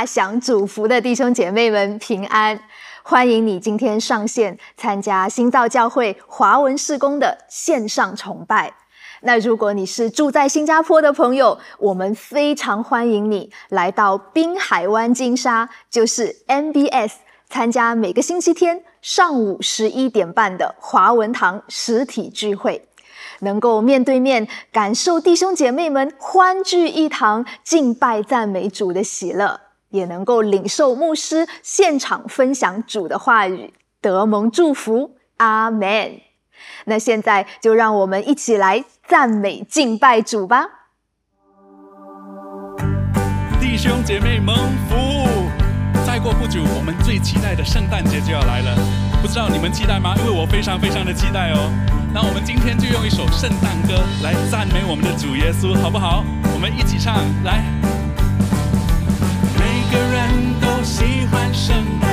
大享祝福的弟兄姐妹们平安！欢迎你今天上线参加新造教会华文事工的线上崇拜。那如果你是住在新加坡的朋友，我们非常欢迎你来到滨海湾金沙，就是 MBS，参加每个星期天上午十一点半的华文堂实体聚会。能够面对面感受弟兄姐妹们欢聚一堂、敬拜赞美主的喜乐，也能够领受牧师现场分享主的话语，得蒙祝福。阿门。那现在就让我们一起来赞美敬拜主吧。弟兄姐妹蒙福。再过不久，我们最期待的圣诞节就要来了，不知道你们期待吗？因为我非常非常的期待哦。那我们今天就用一首圣诞歌来赞美我们的主耶稣，好不好？我们一起唱，来。喜欢圣诞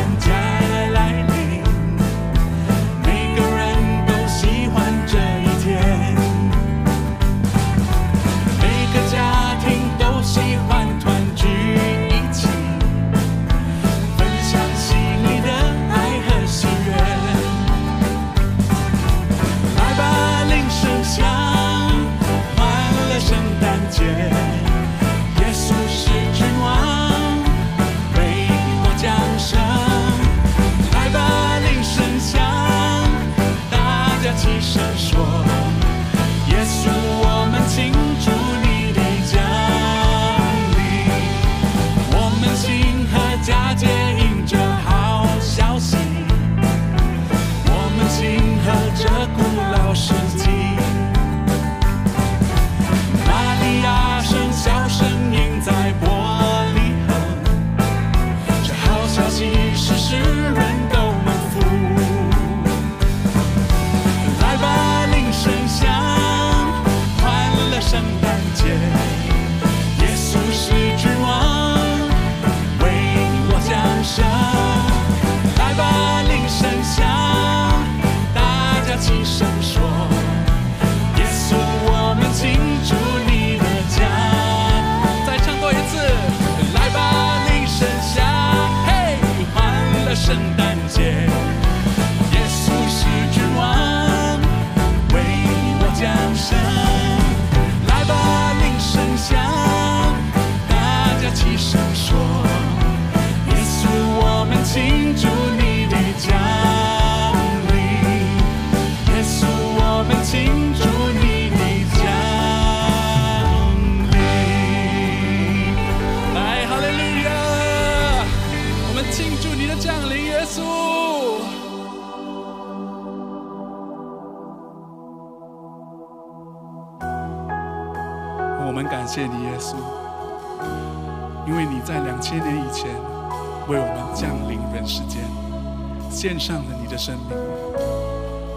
生命。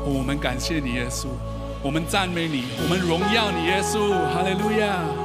我们感谢你，耶稣，我们赞美你，我们荣耀你，耶稣，哈利路亚。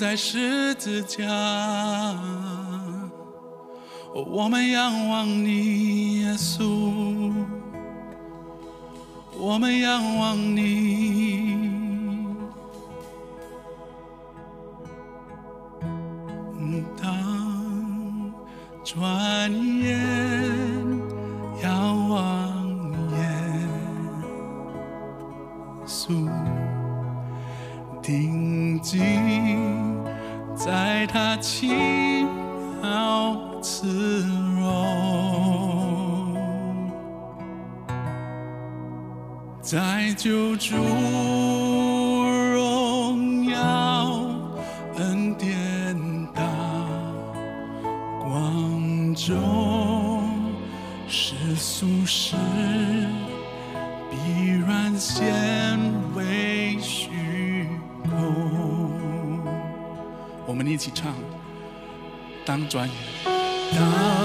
在十字架我们仰望你耶稣。我们仰望你当转眼在救主荣耀恩典大光中，世俗世必然显为虚空。我们一起唱，当转，当。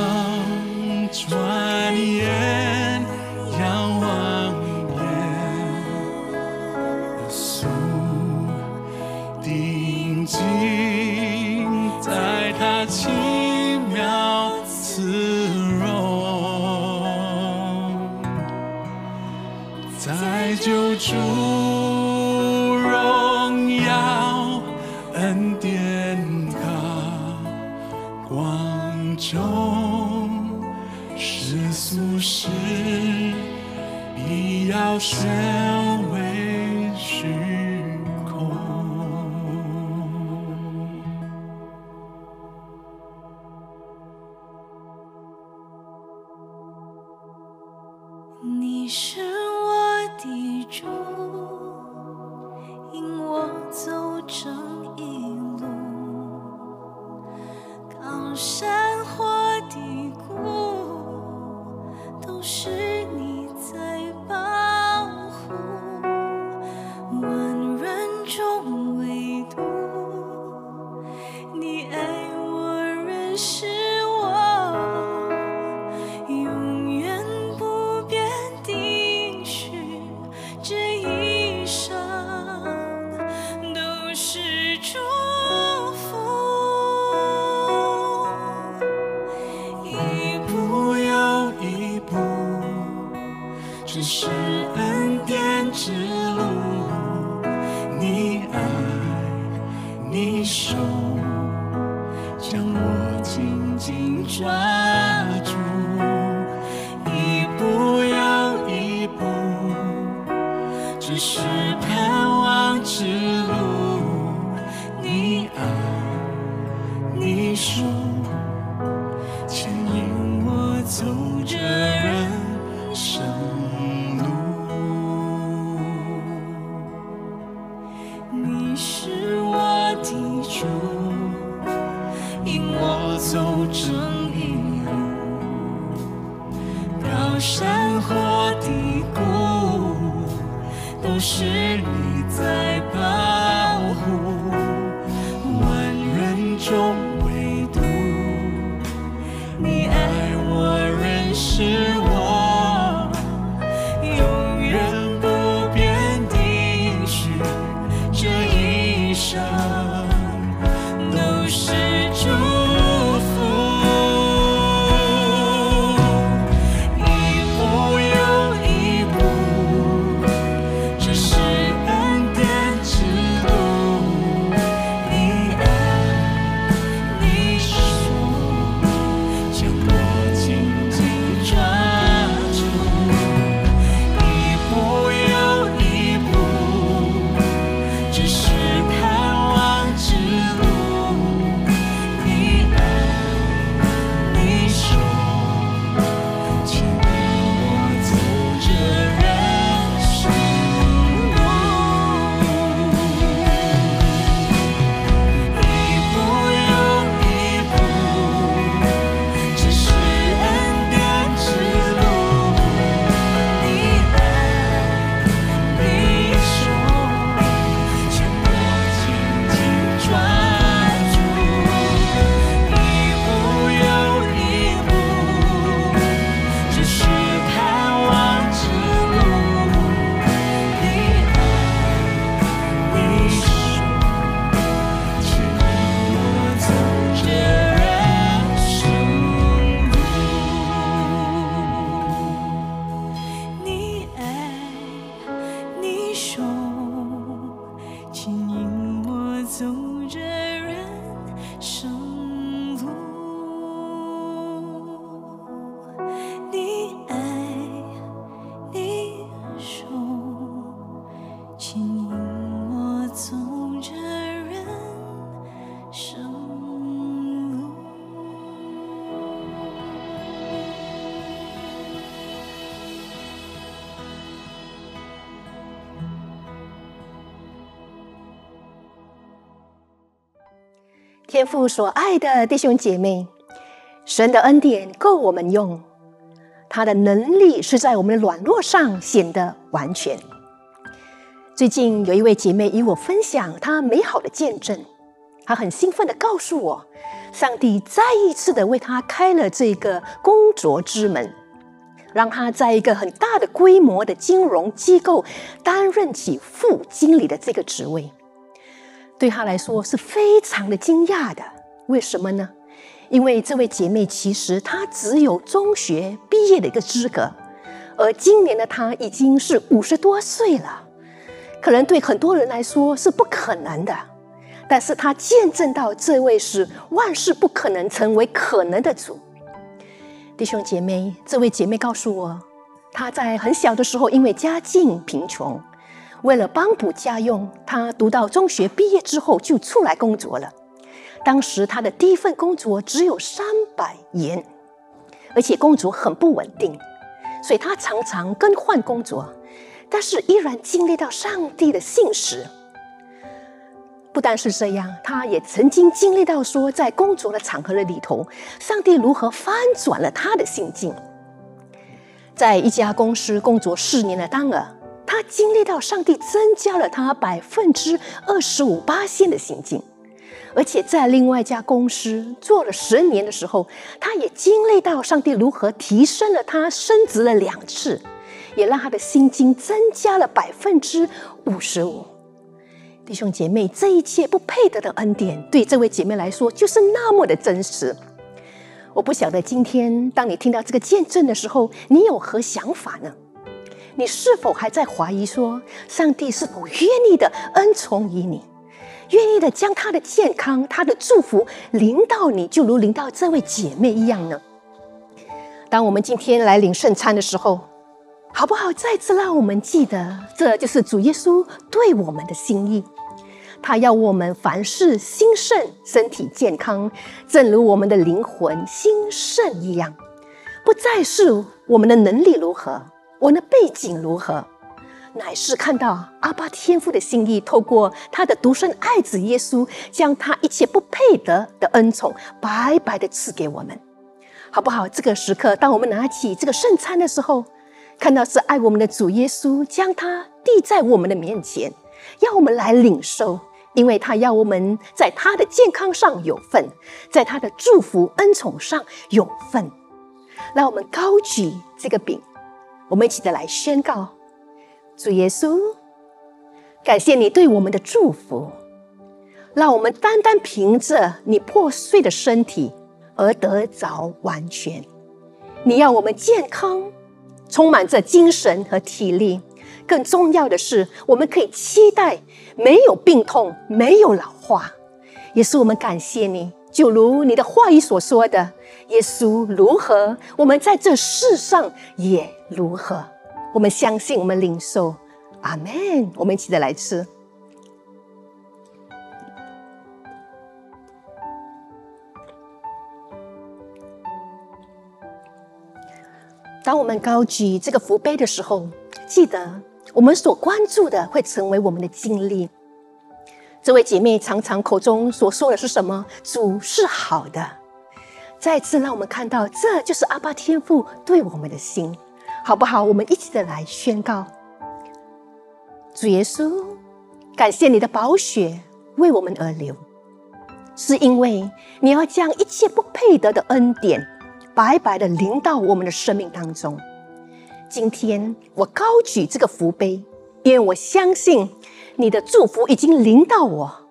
父所爱的弟兄姐妹，神的恩典够我们用，他的能力是在我们的软弱上显得完全。最近有一位姐妹与我分享她美好的见证，她很兴奋地告诉我，上帝再一次的为她开了这个工作之门，让她在一个很大的规模的金融机构担任起副经理的这个职位。对她来说是非常的惊讶的。为什么呢？因为这位姐妹其实她只有中学毕业的一个资格，而今年的她已经是五十多岁了，可能对很多人来说是不可能的。但是她见证到这位是万事不可能成为可能的主。弟兄姐妹，这位姐妹告诉我，她在很小的时候因为家境贫穷。为了帮补家用，他读到中学毕业之后就出来工作了。当时他的第一份工作只有三百元，而且工作很不稳定，所以他常常更换工作，但是依然经历到上帝的信实。不单是这样，他也曾经经历到说，在工作的场合的里头，上帝如何翻转了他的心境。在一家公司工作四年的当儿。他经历到上帝增加了他百分之二十五八线的行进，而且在另外一家公司做了十年的时候，他也经历到上帝如何提升了他升职了两次，也让他的薪金增加了百分之五十五。弟兄姐妹，这一切不配得的恩典，对这位姐妹来说就是那么的真实。我不晓得今天当你听到这个见证的时候，你有何想法呢？你是否还在怀疑说，上帝是否愿意的恩宠于你，愿意的将他的健康、他的祝福临到你，就如临到这位姐妹一样呢？当我们今天来领圣餐的时候，好不好？再次让我们记得，这就是主耶稣对我们的心意。他要我们凡事兴盛，身体健康，正如我们的灵魂兴盛一样。不再是我们的能力如何，我们的背景如何，乃是看到阿爸天父的心意，透过他的独生爱子耶稣，将他一切不配得的恩宠白白的赐给我们，好不好？这个时刻，当我们拿起这个圣餐的时候，看到是爱我们的主耶稣将它递在我们的面前，要我们来领受，因为他要我们在他的健康上有份，在他的祝福恩宠上有份。让我们高举这个饼，我们一起的来宣告：主耶稣，感谢你对我们的祝福，让我们单单凭着你破碎的身体而得着完全。你要我们健康，充满着精神和体力。更重要的是，我们可以期待没有病痛，没有老化。也是我们感谢你，就如你的话语所说的。耶稣如何，我们在这世上也如何。我们相信，我们领受，阿门。我们一起的来吃。当我们高举这个福杯的时候，记得我们所关注的会成为我们的经历。这位姐妹常常口中所说的是什么？主是好的。再次让我们看到，这就是阿爸天父对我们的心，好不好？我们一起的来宣告：主耶稣，感谢你的宝血为我们而流，是因为你要将一切不配得的恩典白白的临到我们的生命当中。今天我高举这个福杯，因为我相信你的祝福已经临到我。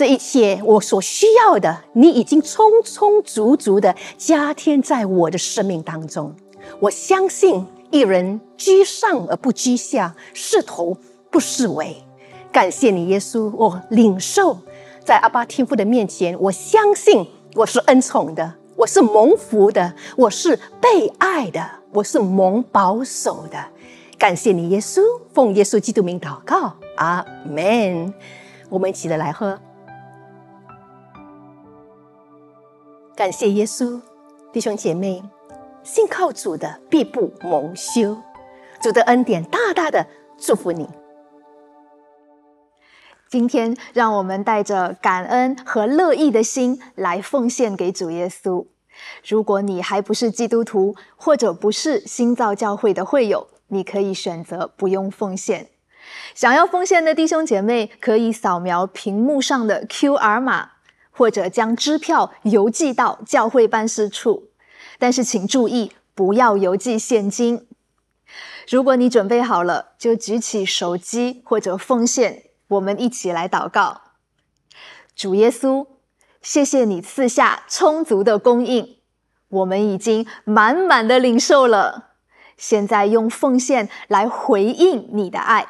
这一切我所需要的，你已经充充足足的加添在我的生命当中。我相信一人居上而不居下，是头不是尾。感谢你，耶稣，我领受在阿巴天父的面前，我相信我是恩宠的，我是蒙福的，我是被爱的，我是蒙保守的。感谢你，耶稣，奉耶稣基督名祷告，阿门。我们一起的来喝。感谢耶稣，弟兄姐妹，信靠主的必不蒙羞。主的恩典大大的祝福你。今天，让我们带着感恩和乐意的心来奉献给主耶稣。如果你还不是基督徒，或者不是新造教会的会友，你可以选择不用奉献。想要奉献的弟兄姐妹，可以扫描屏幕上的 Q R 码。或者将支票邮寄到教会办事处，但是请注意不要邮寄现金。如果你准备好了，就举起手机或者奉献，我们一起来祷告。主耶稣，谢谢你赐下充足的供应，我们已经满满的领受了，现在用奉献来回应你的爱。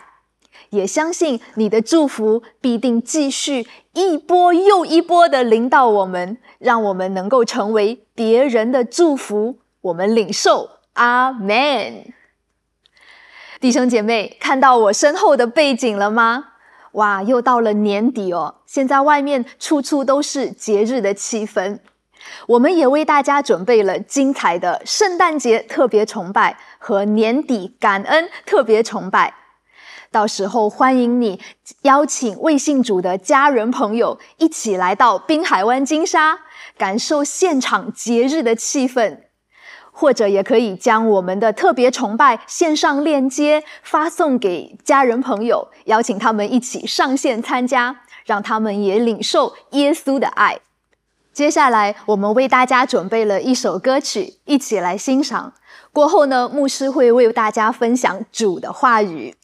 也相信你的祝福必定继续一波又一波的临到我们，让我们能够成为别人的祝福。我们领受，阿门。弟兄姐妹，看到我身后的背景了吗？哇，又到了年底哦！现在外面处处都是节日的气氛，我们也为大家准备了精彩的圣诞节特别崇拜和年底感恩特别崇拜。到时候欢迎你邀请未信主的家人朋友一起来到滨海湾金沙，感受现场节日的气氛，或者也可以将我们的特别崇拜线上链接发送给家人朋友，邀请他们一起上线参加，让他们也领受耶稣的爱。接下来我们为大家准备了一首歌曲，一起来欣赏。过后呢，牧师会为大家分享主的话语。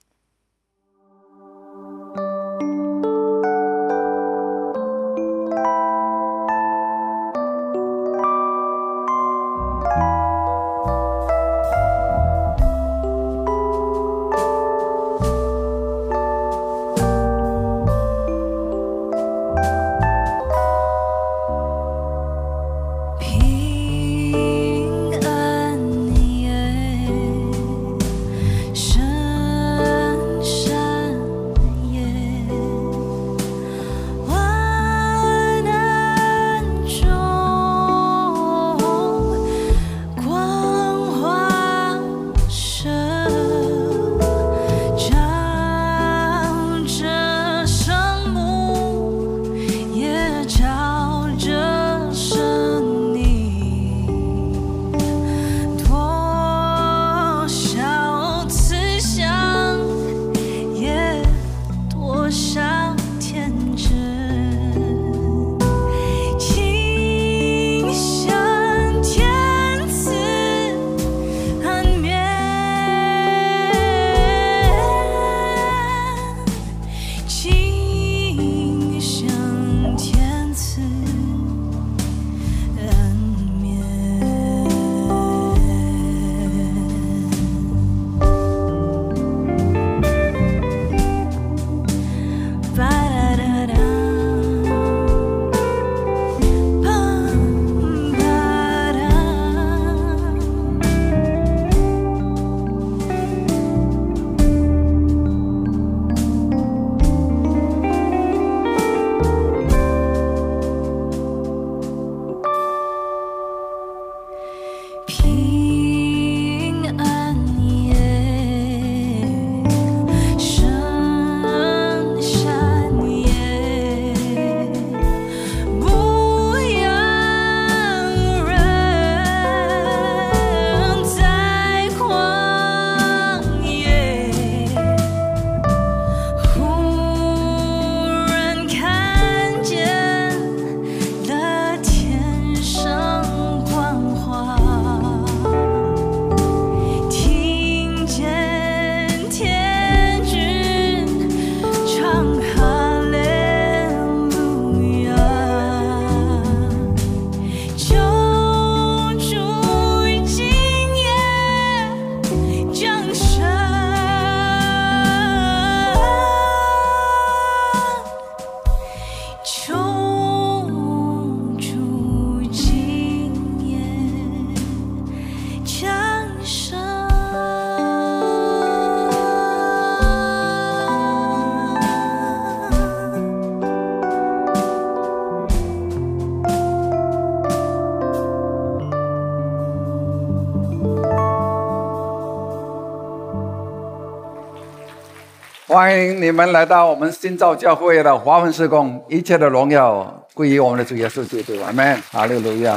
欢迎你们来到我们新造教会的华文施工，一切的荣耀归于我们的主耶稣基督。阿门，哈利路亚！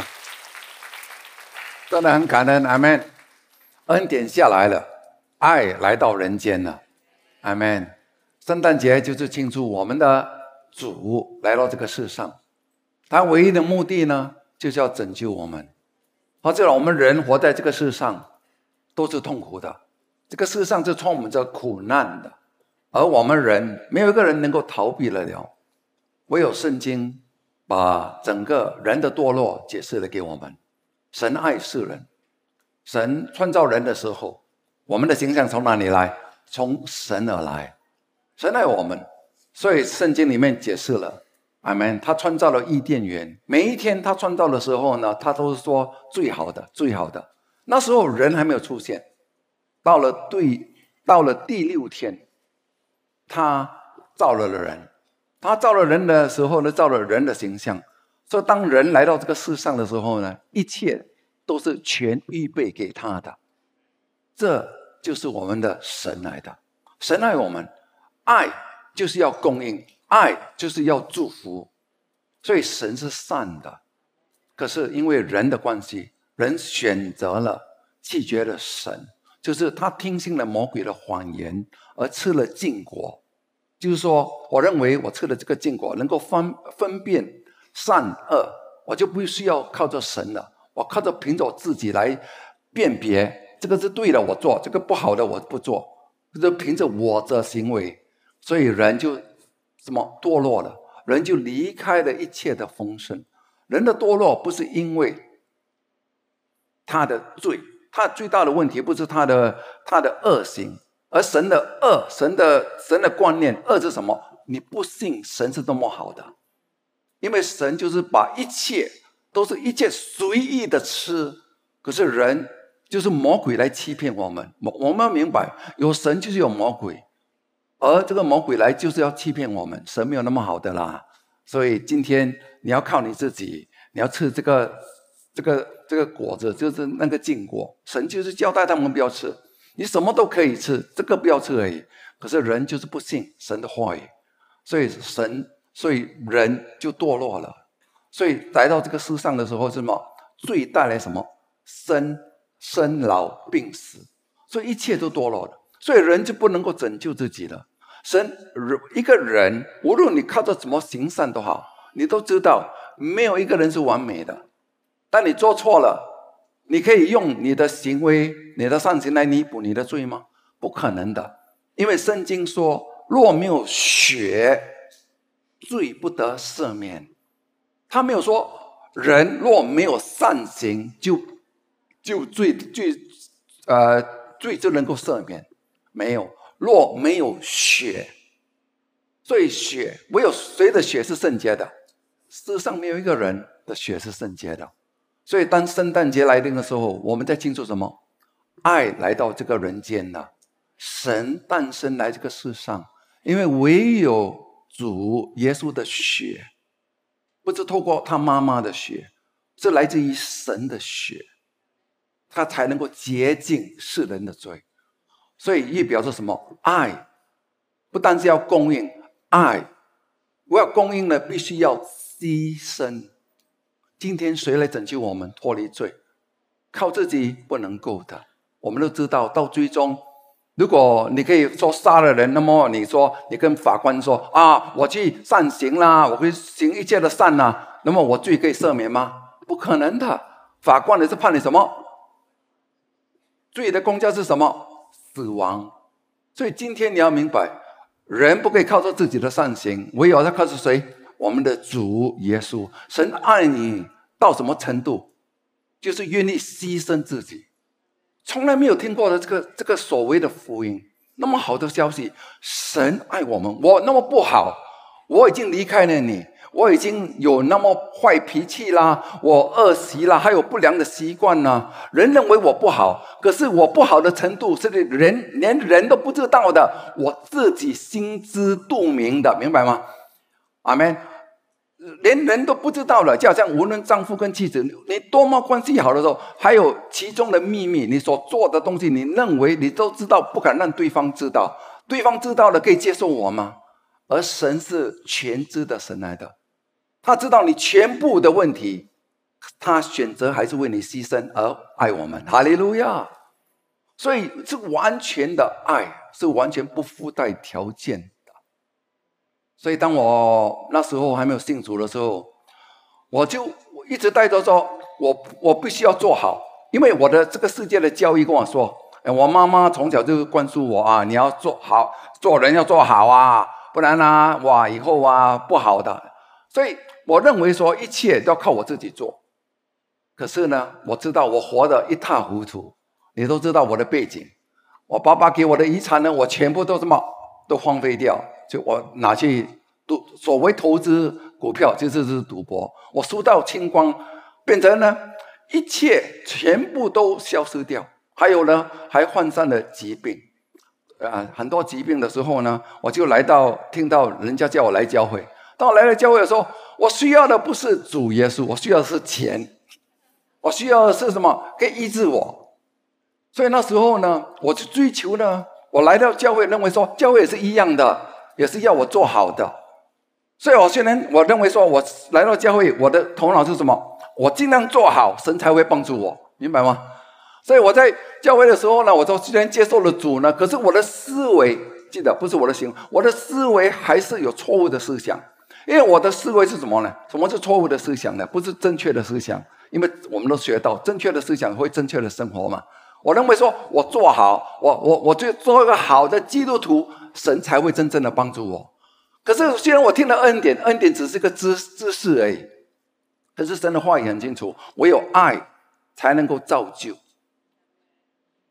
真的很感恩，阿门。恩典下来了，爱来到人间了，阿门。圣诞节就是庆祝我们的主来到这个世上，他唯一的目的呢，就是要拯救我们。好，这我们人活在这个世上都是痛苦的，这个世上是充满着苦难的。而我们人没有一个人能够逃避得了，唯有圣经把整个人的堕落解释了给我们。神爱世人，神创造人的时候，我们的形象从哪里来？从神而来。神爱我们，所以圣经里面解释了，阿门。他创造了伊甸园，每一天他创造的时候呢，他都是说最好的，最好的。那时候人还没有出现，到了对，到了第六天。他造了人，他造了人的时候呢，造了人的形象。所以当人来到这个世上的时候呢，一切都是全预备给他的。这就是我们的神来的，神爱我们，爱就是要供应，爱就是要祝福。所以神是善的，可是因为人的关系，人选择了拒绝了神。就是他听信了魔鬼的谎言，而吃了禁果。就是说，我认为我吃了这个禁果，能够分分辨善恶，我就不需要靠着神了。我靠着凭着我自己来辨别，这个是对的，我做；这个不好的，我不做。就凭着我的行为，所以人就什么堕落了，人就离开了一切的丰盛。人的堕落不是因为他的罪。他最大的问题不是他的他的恶行，而神的恶，神的神的观念，恶是什么？你不信神是多么好的，因为神就是把一切都是一切随意的吃，可是人就是魔鬼来欺骗我们。我我们要明白，有神就是有魔鬼，而这个魔鬼来就是要欺骗我们。神没有那么好的啦，所以今天你要靠你自己，你要吃这个这个。这个果子就是那个禁果，神就是交代他们不要吃，你什么都可以吃，这个不要吃而已。可是人就是不信神的话语，所以神，所以人就堕落了。所以来到这个世上的时候，什么罪带来什么生生老病死，所以一切都堕落了。所以人就不能够拯救自己了。神一个人，无论你靠着怎么行善都好，你都知道没有一个人是完美的。但你做错了，你可以用你的行为、你的善行来弥补你的罪吗？不可能的，因为圣经说：“若没有血，罪不得赦免。”他没有说人若没有善行，就就罪罪呃罪就能够赦免。没有，若没有血，所以血唯有谁的血是圣洁的？世上没有一个人的血是圣洁的。所以，当圣诞节来临的时候，我们在庆祝什么？爱来到这个人间了，神诞生来这个世上。因为唯有主耶稣的血，不是透过他妈妈的血，是来自于神的血，他才能够洁净世人的罪。所以，意表示什么？爱不单是要供应爱，我要供应呢，必须要牺牲。今天谁来拯救我们脱离罪？靠自己不能够的。我们都知道，到最终，如果你可以说杀了人，那么你说你跟法官说啊，我去善行啦，我会行一切的善啦，那么我罪可以赦免吗？不可能的。法官你是判你什么？罪的公价是什么？死亡。所以今天你要明白，人不可以靠着自己的善行，唯有要靠着谁？我们的主耶稣，神爱你到什么程度，就是愿意牺牲自己。从来没有听过的这个这个所谓的福音，那么好的消息，神爱我们。我那么不好，我已经离开了你，我已经有那么坏脾气啦，我恶习啦，还有不良的习惯呢。人认为我不好，可是我不好的程度是人连人都不知道的，我自己心知肚明的，明白吗？阿门。连人都不知道了，就好像无论丈夫跟妻子，你多么关系好的时候，还有其中的秘密，你所做的东西，你认为你都知道，不敢让对方知道。对方知道了可以接受我吗？而神是全知的神来的，他知道你全部的问题，他选择还是为你牺牲而爱我们。哈利路亚！所以是完全的爱，是完全不附带条件。所以当我那时候还没有信主的时候，我就一直带着说，我我必须要做好，因为我的这个世界的教育跟我说，哎，我妈妈从小就灌输我啊，你要做好，做人要做好啊，不然呢，哇，以后啊不好的。所以我认为说，一切都要靠我自己做。可是呢，我知道我活得一塌糊涂。你都知道我的背景，我爸爸给我的遗产呢，我全部都什么都荒废掉，就我拿去赌，所谓投资股票，就是是赌博，我输到清光，变成呢一切全部都消失掉，还有呢还患上了疾病，啊，很多疾病的时候呢，我就来到听到人家叫我来教会，当我来了教会的时候，我需要的不是主耶稣，我需要的是钱，我需要的是什么？可以医治我。所以那时候呢，我就追求呢，我来到教会，认为说教会也是一样的，也是要我做好的。所以我虽然我认为说我来到教会，我的头脑是什么？我尽量做好，神才会帮助我，明白吗？所以我在教会的时候呢，我说虽然接受了主呢，可是我的思维，记得不是我的行为，我的思维还是有错误的思想。因为我的思维是什么呢？什么是错误的思想呢？不是正确的思想，因为我们都学到正确的思想会正确的生活嘛。我认为说，我做好，我我我就做一个好的基督徒，神才会真正的帮助我。可是虽然我听了恩典，恩典只是个知知识而已，可是神的话语很清楚，唯有爱才能够造就。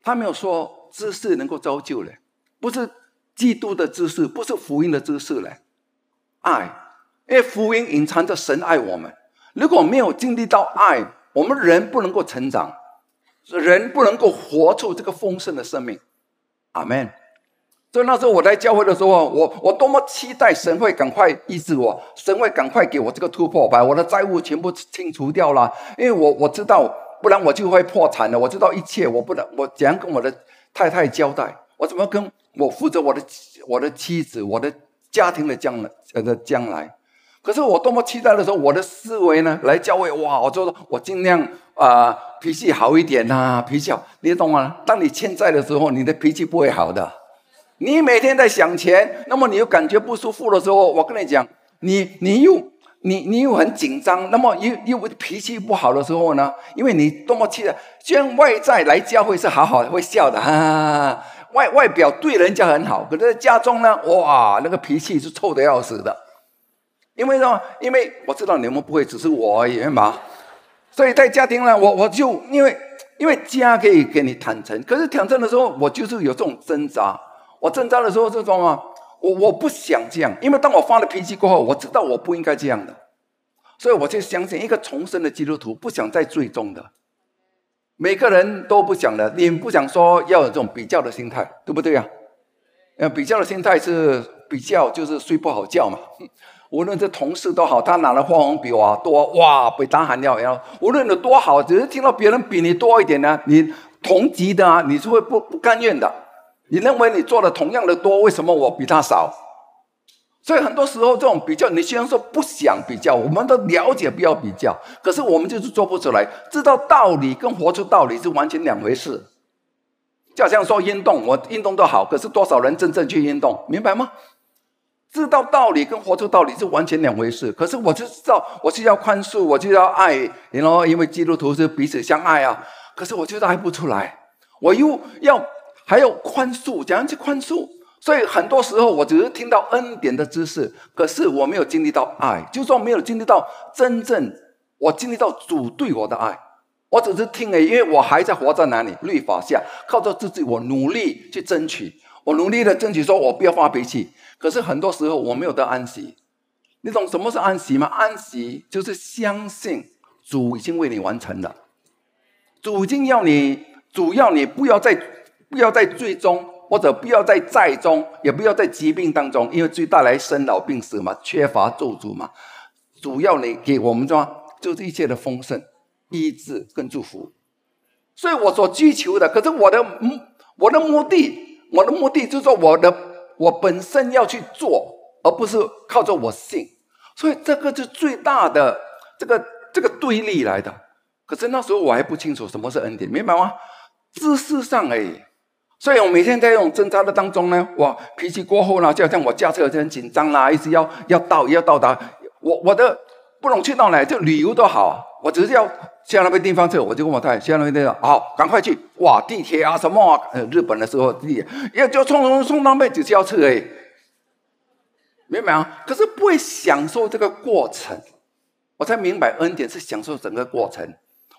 他没有说知识能够造就嘞，不是基督的知识，不是福音的知识嘞，爱，因为福音隐藏着神爱我们。如果没有经历到爱，我们人不能够成长。人不能够活出这个丰盛的生命，阿门。所以那时候我在教会的时候，我我多么期待神会赶快医治我，神会赶快给我这个突破，把我的债务全部清除掉了。因为我我知道，不然我就会破产的。我知道一切，我不能我怎样跟我的太太交代？我怎么跟我负责我的我的妻子，我的家庭的将来呃的将来？可是我多么期待的时候，我的思维呢？来教会哇，我就说我尽量啊。脾气好一点呐，脾气好，你懂吗？当你欠债的时候，你的脾气不会好的。你每天在想钱，那么你又感觉不舒服的时候，我跟你讲，你你又你你又很紧张，那么又又脾气不好的时候呢？因为你多么气的，虽然外在来教会是好好的，会笑的，哈哈哈外外表对人家很好，可是在家中呢，哇，那个脾气是臭的要死的。因为呢？因为我知道你们不会只是我而已嘛。所以在家庭呢，我我就因为因为家可以给你坦诚，可是坦诚的时候，我就是有这种挣扎。我挣扎的时候，这种啊，我我不想这样，因为当我发了脾气过后，我知道我不应该这样的，所以我就相信一个重生的基督徒不想再最终的。每个人都不想的，你不想说要有这种比较的心态，对不对呀？呃，比较的心态是比较，就是睡不好觉嘛。无论是同事都好，他拿的花红比我多，哇，被他喊尿要无论有多好，只是听到别人比你多一点呢，你同级的啊，你是会不不甘愿的。你认为你做的同样的多，为什么我比他少？所以很多时候这种比较，你虽然说不想比较，我们都了解不要比较，可是我们就是做不出来。知道道理跟活出道理是完全两回事。就好像说运动，我运动都好，可是多少人真正去运动，明白吗？知道道理跟活出道理是完全两回事。可是我就知道，我就要宽恕，我就要爱，然后因为基督徒是彼此相爱啊。可是我就是爱不出来，我又要还要宽恕，怎样去宽恕？所以很多时候我只是听到恩典的知识，可是我没有经历到爱，就说没有经历到真正我经历到主对我的爱。我只是听诶，因为我还在活在哪里律法下，靠着自己我努力去争取，我努力的争取，说我不要发脾气。可是很多时候我没有得安息，你懂什么是安息吗？安息就是相信主已经为你完成了，主已经要你，主要你不要再不要在最终，或者不要在债中，也不要在疾病当中，因为最带来生老病死嘛，缺乏咒诅嘛。主要你给我们说，就是一切的丰盛、医治跟祝福。所以我所追求的，可是我的目我的目的，我的目的就是说我的。我本身要去做，而不是靠着我信。所以这个是最大的这个这个对立来的。可是那时候我还不清楚什么是恩典，明白吗？知识上而已。所以我每天在这种挣扎的当中呢，哇，脾气过后呢，就好像我驾车就很紧张啦，一直要要到要到达。我我的不能去到哪，就旅游都好，我只是要下那边地方去，我就跟我太太下那边地方，好，赶快去。哇，地铁啊什么啊？呃，日本的时候地铁要就冲冲冲到那边就是要去而已，明白吗？可是不会享受这个过程，我才明白恩典是享受整个过程。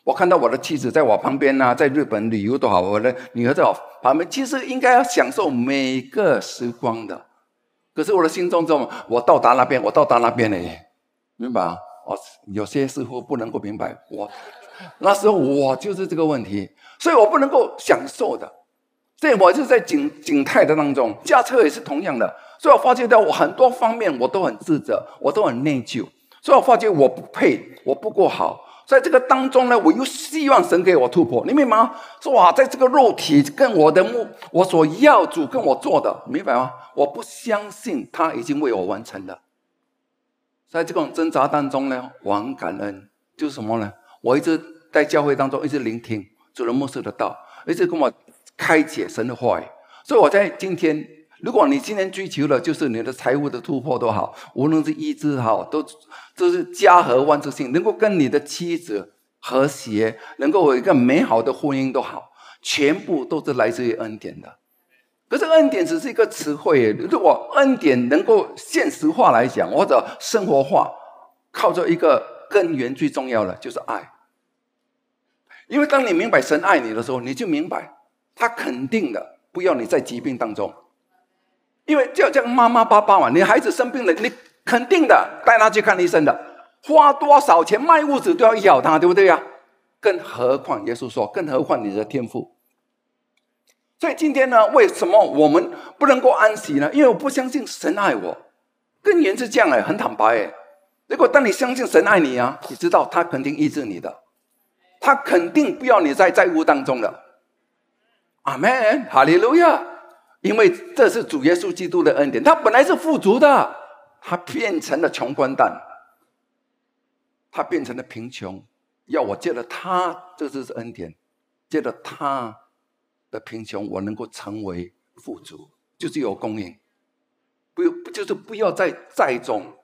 我看到我的妻子在我旁边呐，在日本旅游都好，我的女儿在我旁边，其实应该要享受每个时光的。可是我的心中中，我到达那边，我到达那边了耶，明白啊？我有些似乎不能够明白，我那时候我就是这个问题，所以我不能够享受的。所以我就在景景态的当中，驾车也是同样的。所以我发觉到我很多方面我都很自责，我都很内疚。所以我发觉我不配，我不够好。在这个当中呢，我又希望神给我突破，你明白吗？说哇，在这个肉体跟我的目，我所要主跟我做的，明白吗？我不相信他已经为我完成了。在这种挣扎当中呢，我很感恩，就是什么呢？我一直在教会当中一直聆听主人牧师的道，一直跟我开解神的话语。所以我在今天，如果你今天追求的就是你的财务的突破都好，无论是医治好，都。就是家和万事兴，能够跟你的妻子和谐，能够有一个美好的婚姻都好，全部都是来自于恩典的。可是恩典只是一个词汇，如果恩典能够现实化来讲，或者生活化，靠着一个根源，最重要的就是爱。因为当你明白神爱你的时候，你就明白他肯定的不要你在疾病当中，因为就像妈妈爸爸嘛，你孩子生病了，你。肯定的，带他去看医生的，花多少钱卖屋子都要咬他，对不对呀？更何况耶稣说，更何况你的天赋。所以今天呢，为什么我们不能够安息呢？因为我不相信神爱我，根源是这样哎，很坦白哎。如果当你相信神爱你啊，你知道他肯定医治你的，他肯定不要你在债务当中的。阿门，哈利路亚！因为这是主耶稣基督的恩典，他本来是富足的。他变成了穷光蛋，他变成了贫穷，要我借了他，这就是恩典，借了他的贫穷，我能够成为富足，就是有供应，不不就是不要再再种，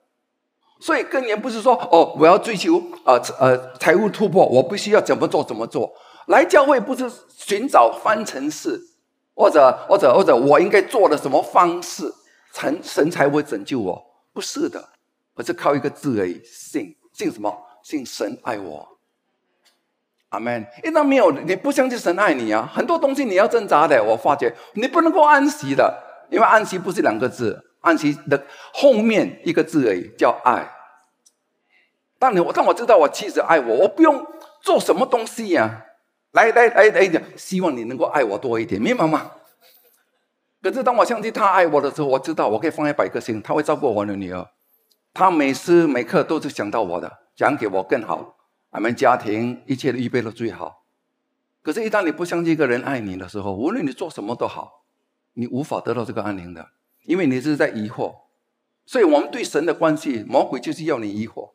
所以根源不是说哦，我要追求呃呃财务突破，我必须要怎么做怎么做，来教会不是寻找方程式，或者或者或者我应该做的什么方式，神神才会拯救我。不是的，而是靠一个字而已，信信什么？信神爱我。阿门。一旦没有，你不相信神爱你啊，很多东西你要挣扎的。我发觉你不能够安息的，因为安息不是两个字，安息的后面一个字而已，叫爱。当你我当我知道我妻子爱我，我不用做什么东西呀，来来来来讲，希望你能够爱我多一点，明白吗？可是当我相信他爱我的时候，我知道我可以放一百颗心，他会照顾我的女儿。他每时每刻都是想到我的，想给我更好，俺们家庭一切都预备的最好。可是，一旦你不相信一个人爱你的时候，无论你做什么都好，你无法得到这个安宁的，因为你是在疑惑。所以我们对神的关系，魔鬼就是要你疑惑：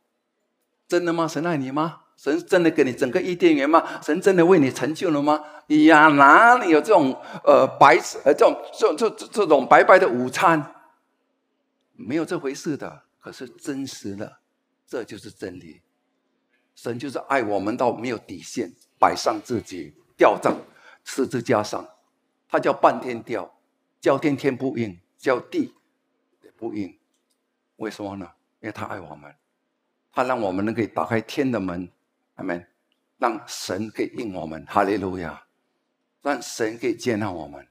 真的吗？神爱你吗？神真的给你整个伊甸园吗？神真的为你成就了吗？你呀，哪里有这种呃白呃这种这这这这种白白的午餐？没有这回事的。可是真实的，这就是真理。神就是爱我们到没有底线，摆上自己，吊在十字架上。他叫半天吊，叫天天不应，叫地也不应。为什么呢？因为他爱我们，他让我们能够打开天的门。阿门！让神可以应我们，哈利路亚！让神可以接纳我们，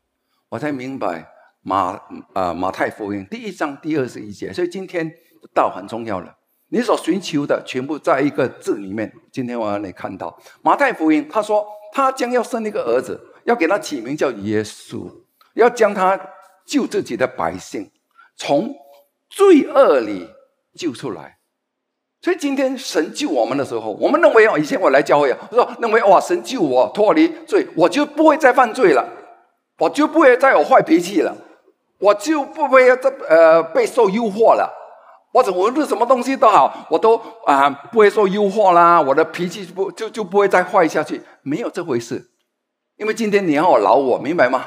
我才明白马啊马太福音第一章第二十一节。所以今天道很重要了，你所寻求的全部在一个字里面。今天我让你看到马太福音，他说他将要生一个儿子，要给他起名叫耶稣，要将他救自己的百姓从罪恶里救出来。所以今天神救我们的时候，我们认为哦，以前我来教会啊，我说认为哇，神救我脱离罪，我就不会再犯罪了，我就不会再有坏脾气了。我就不会这呃被受诱惑了。或者我是什么东西都好，我都啊不会受诱惑啦，我的脾气不就就不会再坏下去，没有这回事。因为今天你要我饶我，明白吗？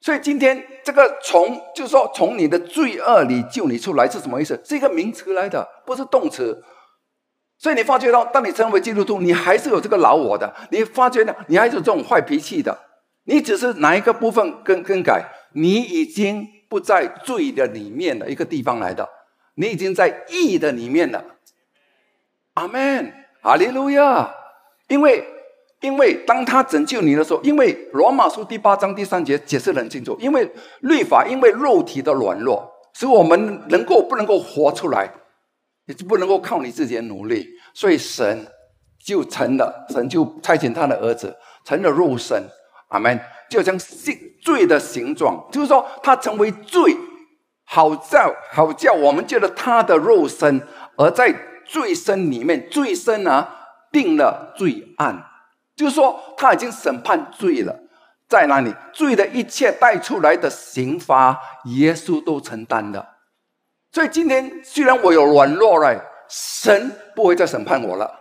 所以今天这个从就是说从你的罪恶里救你出来是什么意思？是一个名词来的，不是动词。所以你发觉到，当你成为基督徒，你还是有这个老我的，你发觉呢你还是有这种坏脾气的，你只是哪一个部分更更改，你已经不在罪的里面的一个地方来的。你已经在义的里面了，阿门，哈利路亚。因为，因为当他拯救你的时候，因为罗马书第八章第三节解释的很清楚，因为律法因为肉体的软弱，使我们能够不能够活出来，也就不能够靠你自己的努力，所以神就成了，神就差遣他的儿子成了肉身，阿门，就像罪罪的形状，就是说他成为罪。好叫好叫我们借着他的肉身，而在罪身里面，罪身呢定了罪案，就是说他已经审判罪了，在哪里？罪的一切带出来的刑罚，耶稣都承担的。所以今天虽然我有软弱了，神不会再审判我了。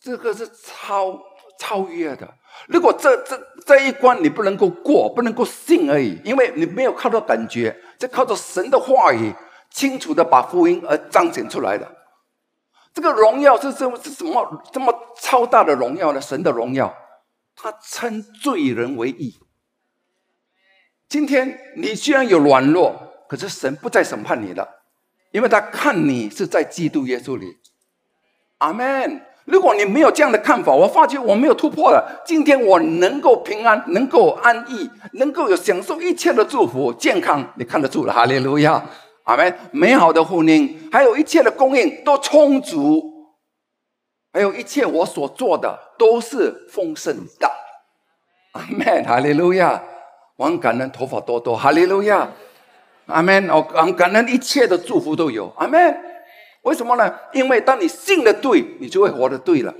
这个是超超越的。如果这这这一关你不能够过，不能够信而已，因为你没有靠到感觉。这靠着神的话语，清楚的把福音而彰显出来的。这个荣耀是这是什么这么超大的荣耀呢？神的荣耀，他称罪人为义。今天你虽然有软弱，可是神不再审判你了，因为他看你是在基督耶稣里。阿门。如果你没有这样的看法，我发觉我没有突破了。今天我能够平安，能够安逸，能够有享受一切的祝福、健康，你看得住了。哈利路亚，阿门。美好的婚姻，还有一切的供应都充足，还有一切我所做的都是丰盛的。阿门，哈利路亚。我很感恩，头发多多。哈利路亚，阿门。我很感恩，一切的祝福都有。阿门。为什么呢？因为当你信的对，你就会活得对了。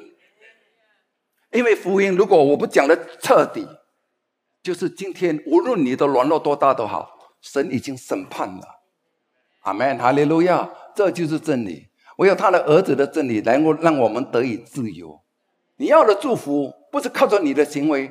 因为福音，如果我不讲的彻底，就是今天无论你的软弱多大都好，神已经审判了。阿门，哈利路亚，这就是真理。唯有他的儿子的真理，能够让我们得以自由。你要的祝福，不是靠着你的行为，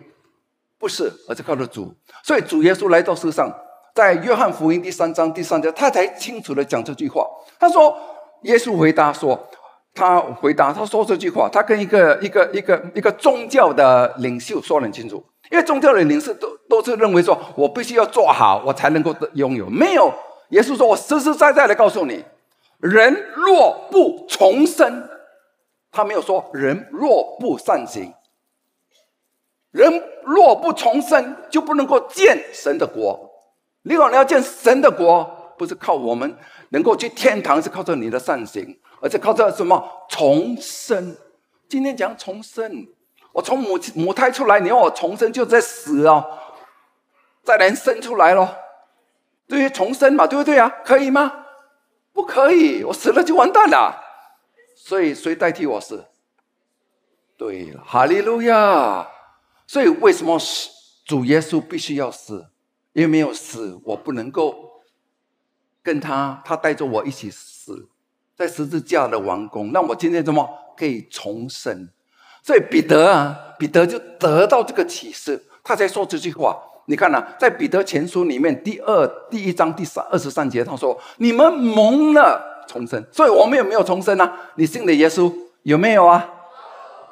不是，而是靠着主。所以主耶稣来到世上，在约翰福音第三章第三节，他才清楚的讲这句话。他说。耶稣回答说：“他回答，他说这句话，他跟一个一个一个一个宗教的领袖说很清楚。因为宗教的领袖都都是认为说，我必须要做好，我才能够拥有。没有，耶稣说我实实在在的告诉你，人若不重生，他没有说人若不善行，人若不重生，就不能够见神的国。如果你要见神的国，不是靠我们。”能够去天堂是靠着你的善行，而且靠着什么重生？今天讲重生，我从母母胎出来，你要我重生就在死哦，再来生出来咯，对于重生嘛，对不对啊？可以吗？不可以，我死了就完蛋了。所以谁代替我死？对了，哈利路亚。所以为什么主耶稣必须要死？因为没有死，我不能够。跟他，他带着我一起死在十字架的王宫，那我今天怎么可以重生？所以彼得啊，彼得就得到这个启示，他才说这句话。你看呐，在彼得前书里面第二第一章第三二十三节，他说：“你们蒙了重生。”所以我们有没有重生呢？你信的耶稣有没有啊？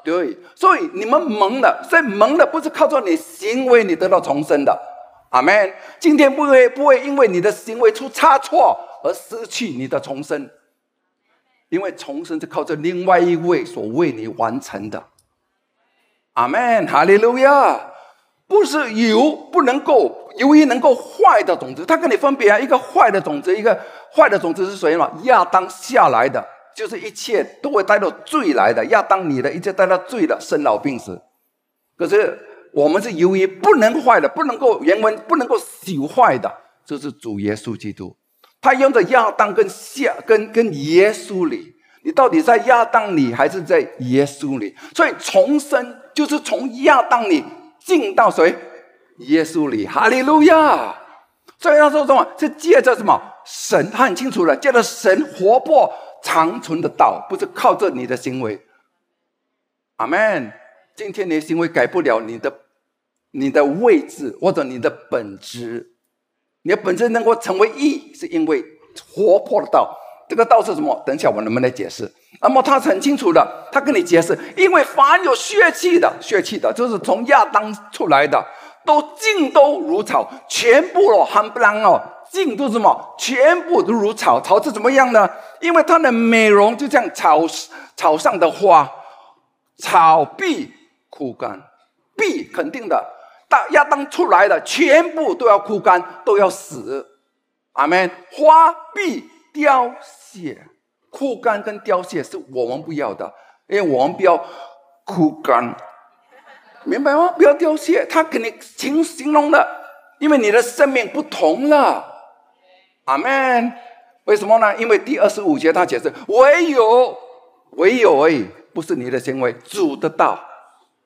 对，所以你们蒙了，所以蒙了不是靠着你行为你得到重生的。阿门。今天不会不会因为你的行为出差错而失去你的重生，因为重生是靠着另外一位所为你完成的。阿门，哈利路亚。不是由不能够由于能够坏的种子，他跟你分别啊，一个坏的种子，一个坏的种子是谁嘛？亚当下来的，就是一切都会带到罪来的。亚当你的一切带到罪的生老病死，可是。我们是由于不能坏的，不能够原文不能够朽坏的，这是主耶稣基督。他用的亚当跟夏跟跟耶稣里，你到底在亚当里还是在耶稣里？所以重生就是从亚当里进到谁？耶稣里。哈利路亚！所以他说什么？是借着什么神？他很清楚了，借着神活泼长存的道，不是靠着你的行为。阿门。今天你的行为改不了你的你的位置或者你的本质，你的本质能够成为义，是因为活泼的道。这个道是什么？等一下我能不能解释？那么他很清楚的，他跟你解释，因为凡有血气的，血气的，就是从亚当出来的，都尽都如草，全部哦，含不啷哦，尽都是什么？全部都如草，草是怎么样呢？因为它的美容就像草草上的花，草必枯干，必肯定的，大亚当出来的全部都要枯干，都要死。阿门。花必凋谢，枯干跟凋谢是我们不要的，因为我们不要枯干，明白吗？不要凋谢，他给你形形容的，因为你的生命不同了。阿门。为什么呢？因为第二十五节他解释，唯有唯有而已，不是你的行为，主的道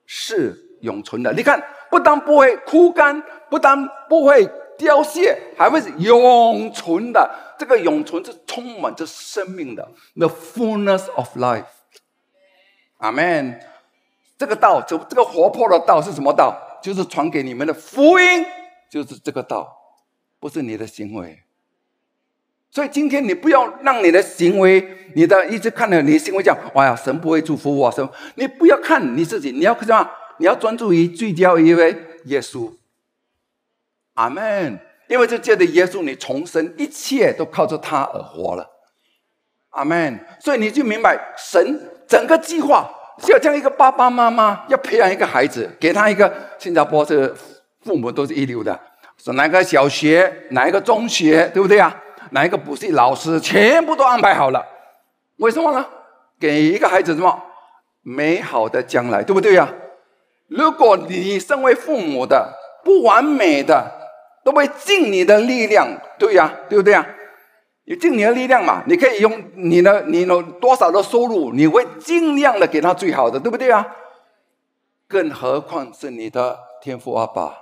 是永存的。你看，不但不会枯干，不但不会凋谢，还会是永存的。这个永存是充满着生命的，the fullness of life。阿门。这个道，这这个活泼的道是什么道？就是传给你们的福音，就是这个道，不是你的行为。所以今天你不要让你的行为，你的一直看着你的行为讲，哇呀，神不会祝福我，神，你不要看你自己，你要什么？你要专注于聚焦于耶稣。阿门。因为这借的耶稣，你重生，一切都靠着他而活了。阿门。所以你就明白，神整个计划是要将一个爸爸妈妈要培养一个孩子，给他一个新加坡这父母都是一流的，是哪个小学，哪一个中学，对不对啊？哪一个补习老师，全部都安排好了。为什么呢？给一个孩子什么美好的将来，对不对呀？如果你身为父母的不完美的。都会尽你的力量，对呀，对不对呀？你尽你的力量嘛，你可以用你的你有多少的收入，你会尽量的给他最好的，对不对啊？更何况是你的天父阿爸，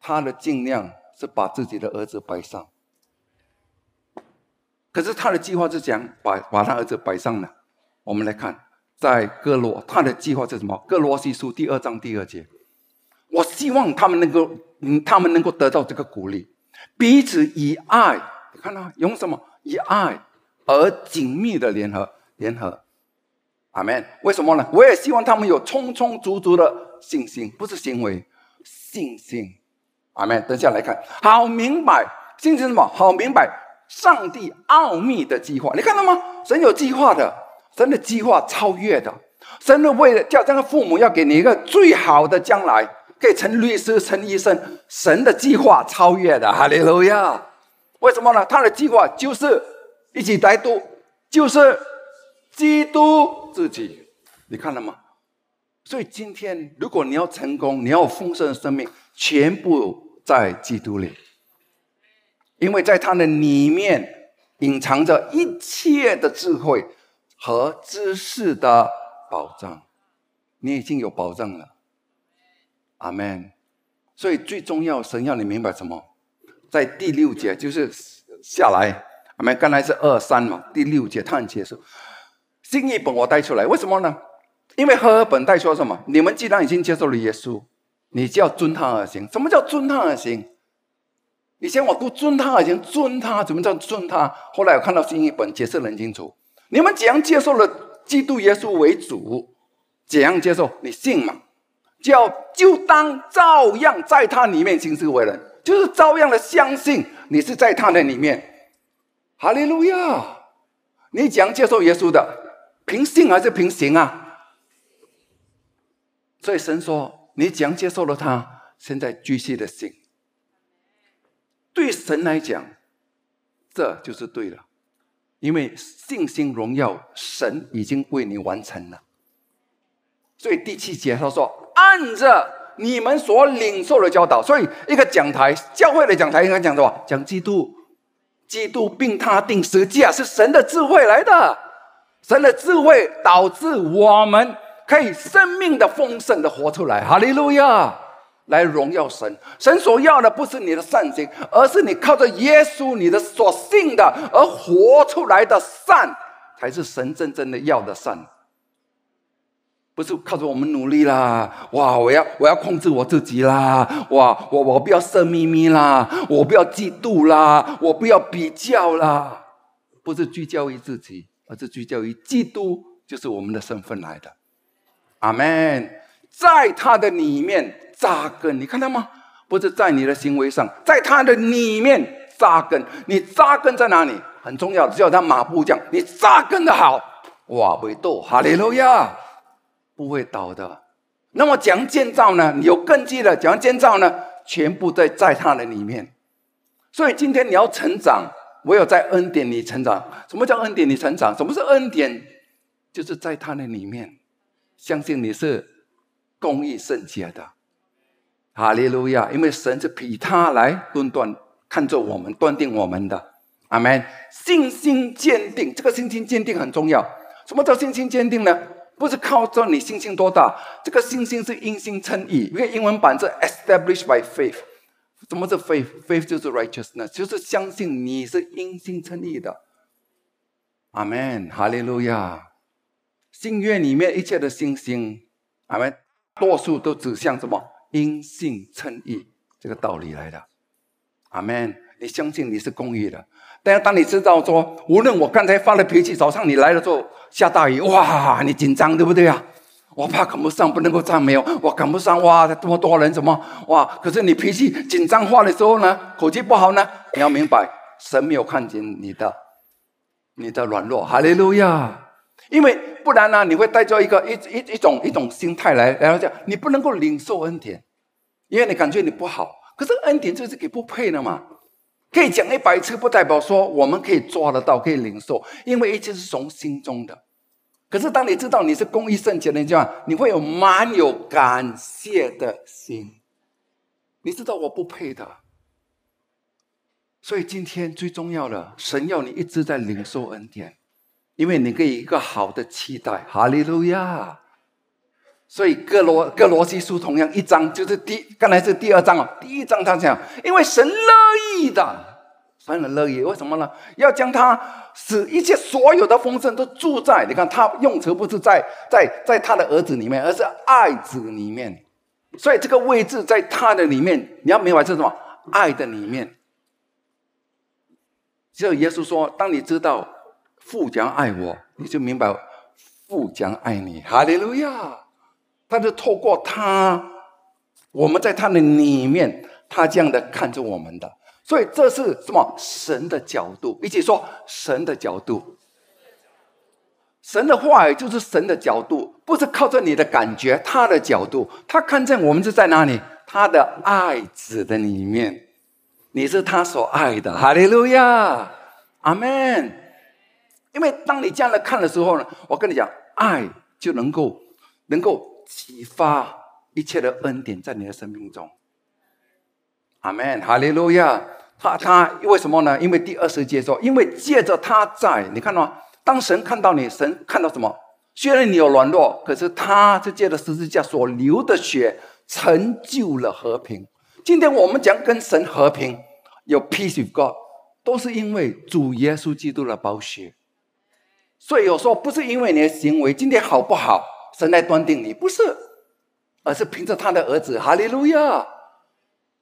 他的尽量是把自己的儿子摆上。可是他的计划是讲把把他儿子摆上呢。我们来看，在哥罗，他的计划是什么？哥罗西书第二章第二节。我希望他们能够，嗯，他们能够得到这个鼓励，彼此以爱，你看到用什么？以爱而紧密的联合，联合。阿门。为什么呢？我也希望他们有充充足足的信心，不是行为，信心。阿门。等下来看，好明白，信心什么？好明白，上帝奥秘的计划，你看到吗？神有计划的，神的计划超越的，神的为了叫这个父母要给你一个最好的将来。可以成律师、成医生，神的计划超越的，哈利路亚！为什么呢？他的计划就是一起来读，就是基督自己，你看了吗？所以今天，如果你要成功，你要丰盛的生命，全部在基督里，因为在他的里面隐藏着一切的智慧和知识的保障，你已经有保障了。阿门。所以最重要，神要你明白什么？在第六节就是下来，阿门。刚才是二三嘛，第六节他很接受。新译本我带出来，为什么呢？因为赫尔本带说什么？你们既然已经接受了耶稣，你就要遵他而行。什么叫遵他而行？以前我读遵他而行，遵他怎么叫遵他？后来我看到新译本解释很清楚。你们怎样接受了基督耶稣为主？怎样接受？你信吗？叫就当照样在他里面行事为人，就是照样的相信你是在他的里面。哈利路亚！你讲接受耶稣的，凭信还是凭行啊？所以神说，你讲接受了他，现在继续的信。对神来讲，这就是对了，因为信心荣耀，神已经为你完成了。所以第七节他说。按着你们所领受的教导，所以一个讲台，教会的讲台应该讲什么？讲基督，基督并他定十架是神的智慧来的，神的智慧导致我们可以生命的丰盛的活出来。哈利路亚！来荣耀神。神所要的不是你的善行，而是你靠着耶稣你的所信的而活出来的善，才是神真正的要的善。不是靠着我们努力啦，哇！我要我要控制我自己啦，哇！我我不要色眯眯啦，我不要嫉妒啦，我不要比较啦，不是聚焦于自己，而是聚焦于基督，就是我们的身份来的。阿门。在他的里面扎根，你看到吗？不是在你的行为上，在他的里面扎根。你扎根在哪里？很重要，就像马步这样，你扎根的好，哇！不会倒，哈利路亚。不会倒的。那么讲建造呢？你有根基的讲建造呢？全部在在他的里面。所以今天你要成长，唯有在恩典里成长。什么叫恩典里成长？什么是恩典？就是在他的里面，相信你是公义圣洁的。哈利路亚！因为神是比他来论断，看着我们，断定我们的。阿门。信心坚定，这个信心坚定很重要。什么叫信心坚定呢？不是靠着你信心多大，这个信心是因信称义。因为英文版是 established by faith。什么是 faith？faith 就是 righteousness，就是相信你是因信称义的。阿门，哈利路亚。信愿里面一切的信心，阿门，多数都指向什么？因信称义这个道理来的。阿门，你相信你是公义的。但是当你知道说，无论我刚才发了脾气，早上你来了之后下大雨，哇，你紧张对不对啊？我怕赶不上，不能够赞美哦，我赶不上，哇，这么多人怎么哇？可是你脾气紧张化的时候呢，口气不好呢，你要明白，神没有看见你的你的软弱，哈利路亚。因为不然呢，你会带着一个一一一种一种心态来，然后讲你不能够领受恩典，因为你感觉你不好，可是恩典就是给不配的嘛。可以讲一百次，不代表说我们可以抓得到，可以领受，因为一切是从心中的。可是当你知道你是公益圣洁的这样，你会有满有感谢的心。你知道我不配的，所以今天最重要的，神要你一直在领受恩典，因为你可以一个好的期待。哈利路亚。所以各罗各罗西书同样一章，就是第刚才是第二章哦。第一章他讲，因为神乐意的，神很乐意，为什么呢？要将他使一切所有的丰盛都住在你看，他用词不是在在在他的儿子里面，而是爱子里面。所以这个位置在他的里面，你要明白是什么？爱的里面。只有耶稣说，当你知道父将爱我，你就明白父将爱你。哈利路亚。他是透过他，我们在他的里面，他这样的看着我们的，所以这是什么？神的角度，一起说神的角度。神的话语就是神的角度，不是靠着你的感觉，他的角度，他看见我们是在哪里？他的爱子的里面，你是他所爱的，哈利路亚，阿门。因为当你这样的看的时候呢，我跟你讲，爱就能够能够。启发一切的恩典在你的生命中，阿门，哈利路亚。他他为什么呢？因为第二十节说，因为借着他在，你看到吗？当神看到你，神看到什么？虽然你有软弱，可是他是借着十字架所流的血，成就了和平。今天我们讲跟神和平，有 peace with God，都是因为主耶稣基督的宝血。所以有时候不是因为你的行为今天好不好？神来断定你不是，而是凭着他的儿子，哈利路亚。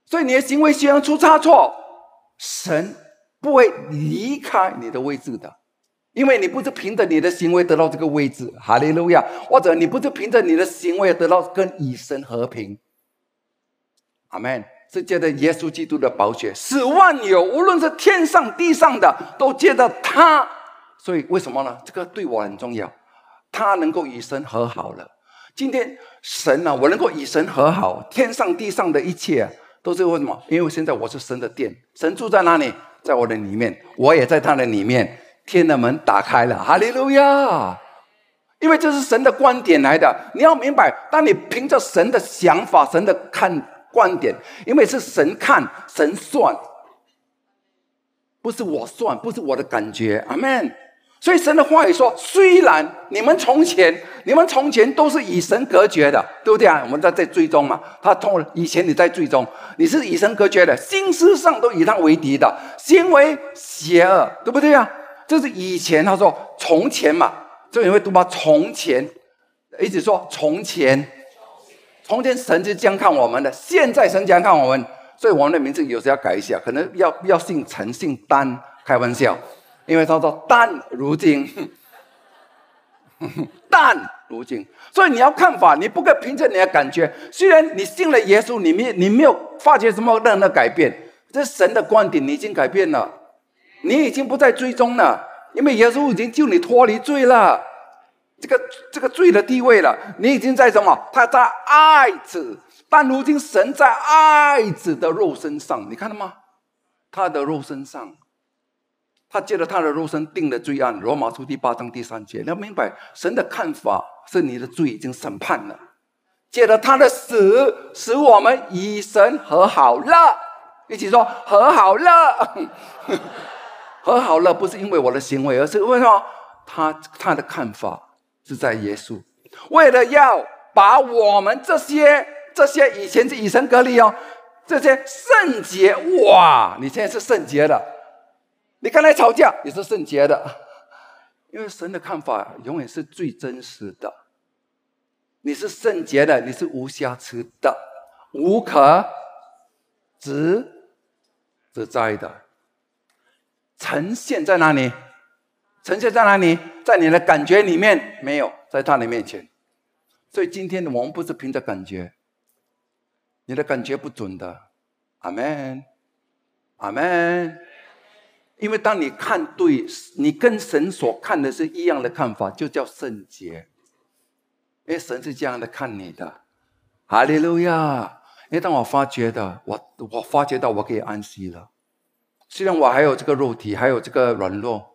所以你的行为虽然出差错，神不会离开你的位置的，因为你不是凭着你的行为得到这个位置，哈利路亚。或者你不是凭着你的行为得到跟以神和平，阿门。是借着耶稣基督的宝血，使万有，无论是天上地上的，都借着他。所以为什么呢？这个对我很重要。他能够与神和好了。今天神呢，我能够与神和好，天上地上的一切都是为什么？因为现在我是神的殿，神住在哪里？在我的里面，我也在他的里面。天的门打开了，哈利路亚！因为这是神的观点来的。你要明白，当你凭着神的想法、神的看观点，因为是神看、神算，不是我算，不是我的感觉。阿门。所以神的话语说：虽然你们从前，你们从前都是与神隔绝的，对不对啊？我们在在追踪嘛，他通以前你在追踪，你是与神隔绝的，心思上都与他为敌的，行为邪恶，对不对啊？这是以前他说从前嘛，这你会读吗？从前，一直说从前，从前神是这样看我们的，现在神这样看我们，所以我们的名字有时要改一下，可能要要姓陈姓丹，开玩笑，因为他说淡如金，淡如金，所以你要看法，你不可以凭着你的感觉。虽然你信了耶稣，你没你没有发觉什么任何改变，这神的观点你已经改变了，你已经不再追踪了，因为耶稣已经救你脱离罪了。这个这个罪的地位了，你已经在什么？他在爱子，但如今神在爱子的肉身上，你看到吗？他的肉身上，他借着他的肉身定了罪案。罗马书第八章第三节，你要明白，神的看法是你的罪已经审判了，借着他的死，使我们与神和好了。一起说和好了，和好了，不是因为我的行为，而是为什么？他他的看法。是在耶稣，为了要把我们这些这些以前是以神隔离哦，这些圣洁哇！你现在是圣洁的，你刚才吵架也是圣洁的，因为神的看法永远是最真实的。你是圣洁的，你是无瑕疵的，无可指指摘的，呈现在哪里？呈现在哪里？在你的感觉里面没有，在他的面前。所以今天我们不是凭着感觉，你的感觉不准的。阿门，阿门。因为当你看对，你跟神所看的是一样的看法，就叫圣洁。因为神是这样的看你的。哈利路亚！因为当我发觉的，我我发觉到我可以安息了。虽然我还有这个肉体，还有这个软弱。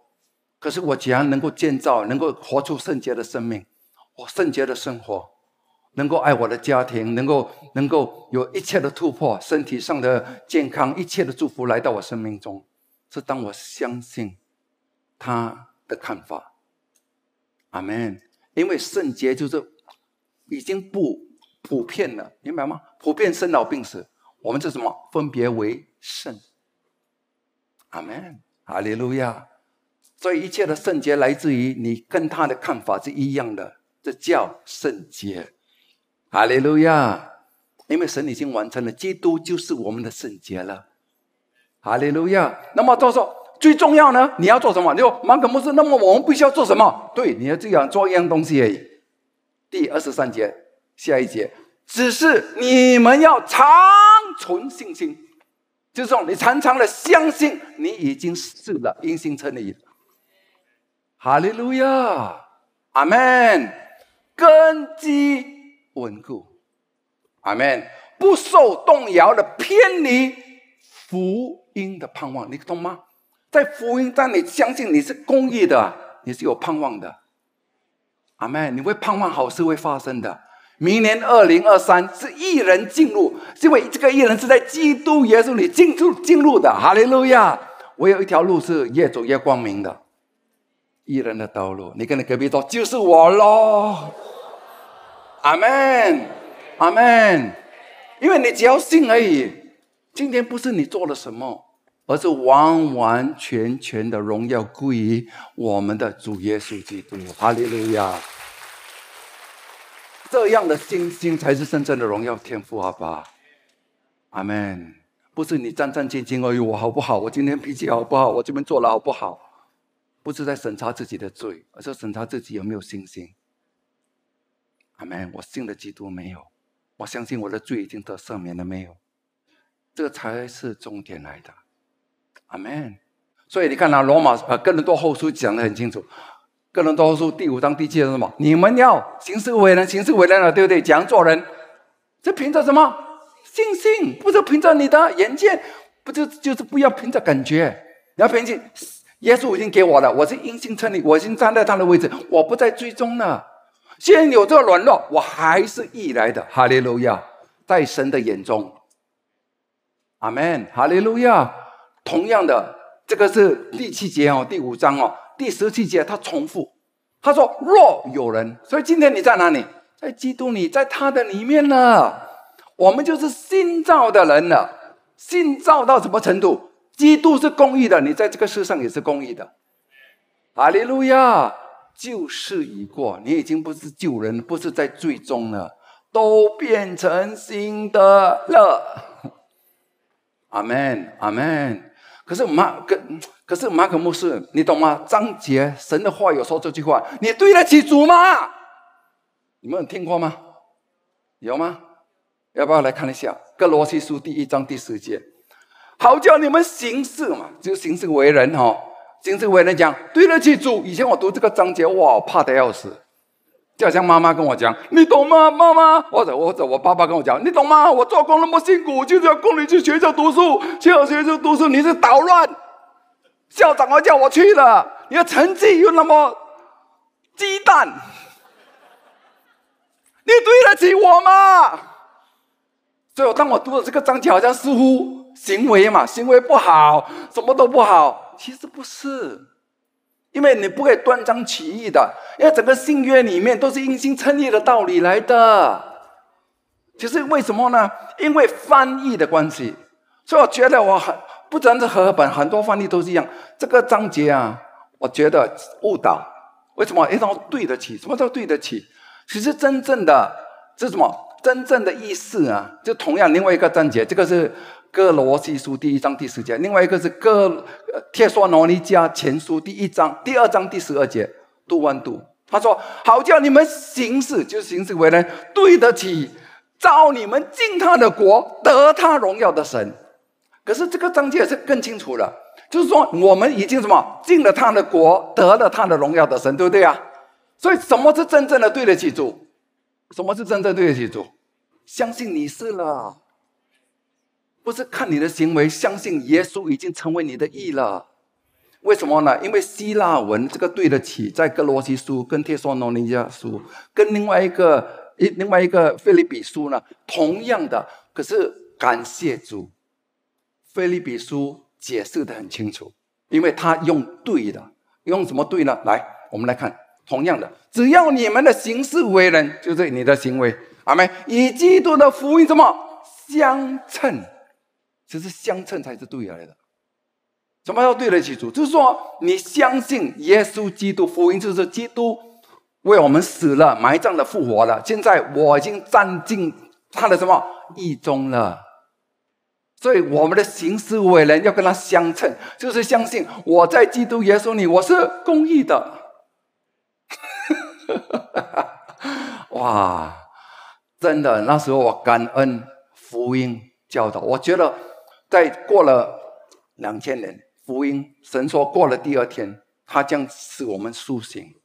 可是我既然能够建造，能够活出圣洁的生命，我圣洁的生活，能够爱我的家庭，能够能够有一切的突破，身体上的健康，一切的祝福来到我生命中，是当我相信他的看法。阿门。因为圣洁就是已经不普遍了，明白吗？普遍生老病死，我们是什么？分别为圣。阿门。哈利路亚。所以一切的圣洁来自于你跟他的看法是一样的，这叫圣洁。哈利路亚！因为神已经完成了，基督就是我们的圣洁了。哈利路亚！那么到时候最重要呢？你要做什么？你说马可牧师，那么我们必须要做什么？对，你要这样做一样东西而已。第二十三节，下一节，只是你们要长存信心，就是说你常常的相信，你已经是了因信称义。哈利路亚，阿门，根基稳固，阿门，不受动摇的偏离福因的盼望，你懂吗？在福音，当你相信你是公义的，你是有盼望的，阿门，你会盼望好事会发生的。明年二零二三是一人进入，是因为这个一人是在基督耶稣里进入进入的，哈利路亚。我有一条路是越走越光明的。一人的道路，你跟你隔壁说就是我喽，阿门，阿门。因为你只要信而已。今天不是你做了什么，而是完完全全的荣耀归于我们的主耶稣基督。哈利路亚！这样的信心才是真正的荣耀天赋，好吧？阿门。不是你战战兢兢而已，我好不好？我今天脾气好不好？我这边做了好不好？不是在审查自己的罪，而是审查自己有没有信心。阿门！我信了基督没有？我相信我的罪已经得赦免了没有？这才是重点来的。阿门！所以你看啊，罗马呃，哥林多后书讲的很清楚。哥林多后书第五章第七节是什么？你们要行事为人，行事为人了，对不对？讲做人，这凭着什么？信心，不是凭着你的眼见，不就就是不要凭着感觉，你要凭信。耶稣已经给我了，我是因信称义，我已经站在他的位置，我不再追踪了。虽然有这个软弱，我还是义来的。哈利路亚，在神的眼中，阿门。哈利路亚。同样的，这个是第七节哦，第五章哦，第十七节他重复，他说：“若有人，所以今天你在哪里？在基督里，在他的里面呢。我们就是新造的人了。新造到什么程度？基督是公义的，你在这个世上也是公义的。哈利路亚！旧事已过，你已经不是旧人，不是在最终了，都变成新的了。阿门，阿门。可是马可，可是马可牧师，你懂吗？张杰神的话有说这句话，你对得起主吗？你们有听过吗？有吗？要不要来看一下《哥罗西书》第一章第十节？好叫你们行事嘛，就行事为人哈、行事为人讲对得起主。以前我读这个章节，哇，怕的要死。就好像妈妈跟我讲，你懂吗？妈妈，或者或者我爸爸跟我讲，你懂吗？我做工那么辛苦，就是要供你去学校读书，去学校读书，你是捣乱。校长要叫我去的，你的成绩又那么鸡蛋，你对得起我吗？所以，当我读了这个章节，好像似乎行为嘛，行为不好，什么都不好。其实不是，因为你不可以断章取义的，因为整个新约里面都是因心称义的道理来的。其实为什么呢？因为翻译的关系，所以我觉得我很不单是和合本，很多翻译都是一样。这个章节啊，我觉得误导。为什么？一定要对得起？什么叫对得起？其实真正的这什么？真正的意思啊，就同样另外一个章节，这个是哥罗西书第一章第十节，另外一个是哥呃帖撒罗尼迦前书第一章第二章第十二节，杜万度他说：“好叫你们行事，就行事为人，对得起召你们进他的国，得他荣耀的神。”可是这个章节是更清楚了，就是说我们已经什么进了他的国，得了他的荣耀的神，对不对啊？所以什么是真正的对得起主？什么是真正对得起主？相信你是了，不是看你的行为，相信耶稣已经成为你的义了。为什么呢？因为希腊文这个对得起，在哥罗西书、跟帖撒罗尼迦书、跟另外一个一另外一个菲利比书呢，同样的。可是感谢主，菲利比书解释的很清楚，因为他用对的，用什么对呢？来，我们来看。同样的，只要你们的行事为人，就是你的行为，阿门。以基督的福音什么相称？其实相称才是对来的。什么叫对得起主？就是说你相信耶稣基督福音，就是基督为我们死了、埋葬了、复活了。现在我已经站进他的什么义中了。所以我们的行事为人要跟他相称，就是相信我在基督耶稣里我是公义的。哇，真的，那时候我感恩福音教导。我觉得，在过了两千年，福音神说过了第二天，他将使我们苏醒。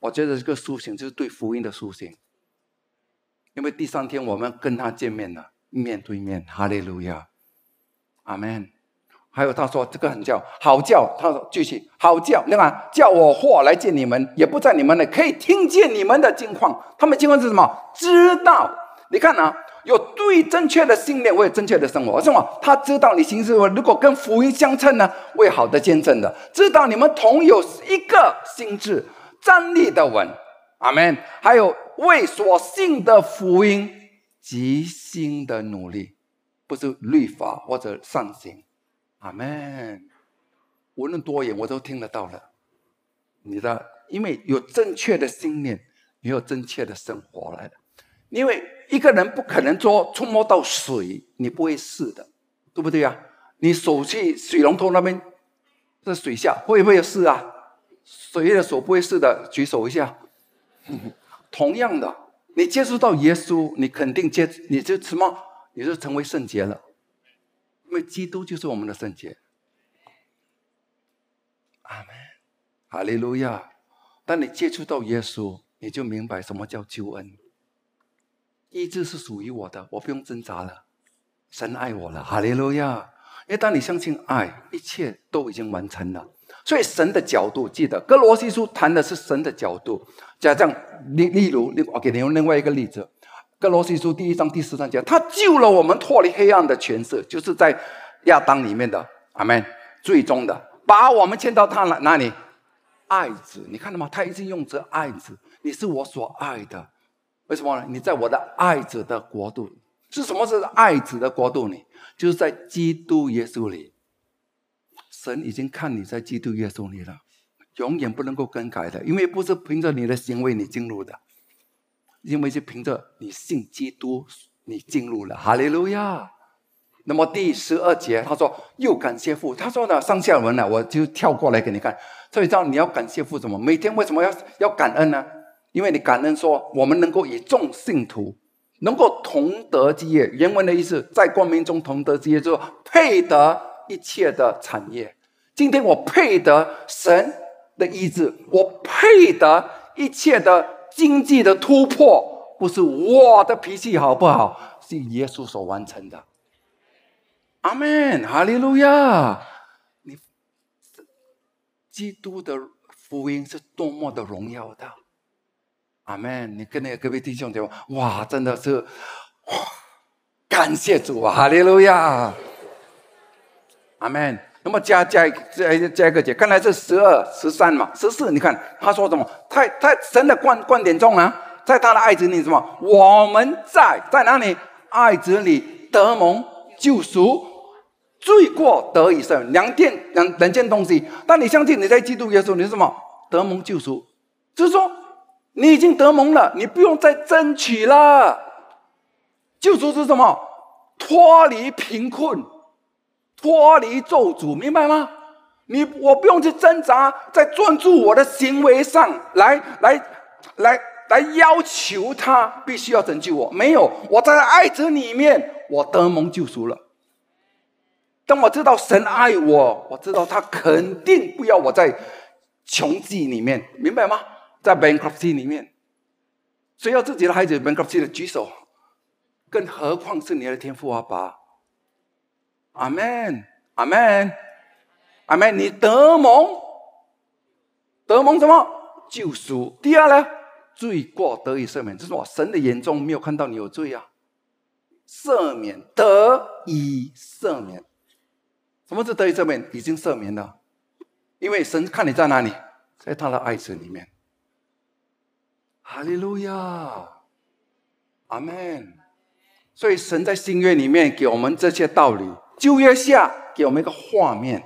我觉得这个苏醒就是对福音的苏醒，因为第三天我们跟他见面了，面对面。哈利路亚，阿门。还有他说这个很叫好叫，他说继续好叫，那个叫我或来见你们，也不在你们那，可以听见你们的境况。他们境况是什么？知道。你看啊，有最正确的信念，为正确的生活，是吗？他知道你行事如果跟福音相称呢，为好的见证的，知道你们同有一个心智，站立的稳。阿门。还有为所信的福音极心的努力，不是律法或者善行。阿门。无论多远，我都听得到了。你的，因为有正确的信念，也有正确的生活来的。因为一个人不可能说触摸到水，你不会试的，对不对啊？你手去水龙头那边，在水下会不会试啊？谁的手不会试的，举手一下。同样的，你接触到耶稣，你肯定接，你就什么？你就成为圣洁了。因为基督就是我们的圣洁，阿门，哈利路亚。当你接触到耶稣，你就明白什么叫救恩。意志是属于我的，我不用挣扎了。神爱我了，哈利路亚。因为当你相信爱，一切都已经完成了。所以神的角度，记得哥罗西书谈的是神的角度。加上例例如，我给你用另外一个例子。哥罗西书第一章第十三节，他救了我们脱离黑暗的权势，就是在亚当里面的阿门，最终的把我们牵到他哪哪里？爱子，你看到吗？他一直用这爱子，你是我所爱的。为什么呢？你在我的爱子的国度。是什么是爱子的国度里？就是在基督耶稣里。神已经看你在基督耶稣里了，永远不能够更改的，因为不是凭着你的行为你进入的，因为是凭着你信基督你进入了。哈利路亚。那么第十二节他说又感谢父，他说呢上下文呢我就跳过来给你看。所以知道你要感谢父什么？每天为什么要要感恩呢？因为你感恩说我们能够以众信徒能够同得基业。原文的意思在光明中同得基业，就是配得一切的产业。今天我配得神的意志，我配得一切的经济的突破，不是我的脾气好不好，是耶稣所完成的。阿门，哈利路亚！你基督的福音是多么的荣耀的，阿门！你跟那个各位弟兄讲，哇，真的是，哇，感谢主啊，哈利路亚，阿门。那么加加加加一个节，看来是十二、十三嘛，十四。你看他说什么？太太神的观观点中啊，在他的爱子里什么？我们在在哪里？爱子里得蒙救赎。罪过得以赦，两件两两件东西。当你相信你在基督耶稣，你是什么？得蒙救赎，就是说你已经得蒙了，你不用再争取了。救赎是什么？脱离贫困，脱离咒诅，明白吗？你我不用去挣扎，在专注我的行为上来来来来要求他必须要拯救我。没有，我在爱子里面，我得蒙救赎了。当我知道神爱我，我知道他肯定不要我在穷寂里面，明白吗？在 bankruptcy 里面，谁要自己的孩子 bankruptcy 的举手，更何况是你的天父阿爸。阿门，阿门，阿门。你得蒙，得蒙什么救赎？第二呢，罪过得以赦免，这是我神的眼中没有看到你有罪啊，赦免得以赦免。什么是得以赦免？已经赦免了，因为神看你在哪里，在他的爱子里面。哈利路亚，阿门。所以神在新约里面给我们这些道理，旧约下给我们一个画面。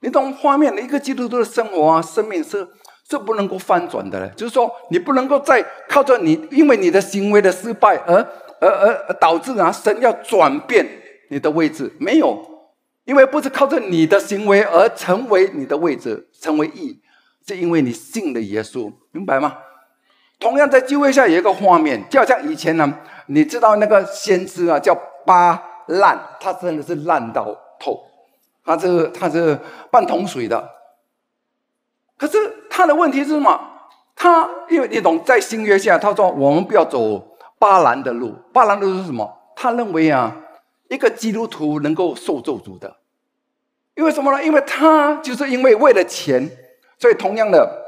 你懂画面一个基督徒的生活啊，生命是是不能够翻转的。就是说，你不能够再靠着你，因为你的行为的失败而而而导致啊，神要转变你的位置，没有。因为不是靠着你的行为而成为你的位置，成为义，是因为你信了耶稣，明白吗？同样在旧约下有一个画面，就好像以前呢，你知道那个先知啊，叫巴烂，他真的是烂到透，他是他是半桶水的。可是他的问题是什么？他因为你懂，在新约下，他说我们不要走巴兰的路，巴兰的路是什么？他认为啊。一个基督徒能够受咒诅的，因为什么呢？因为他就是因为为了钱，所以同样的，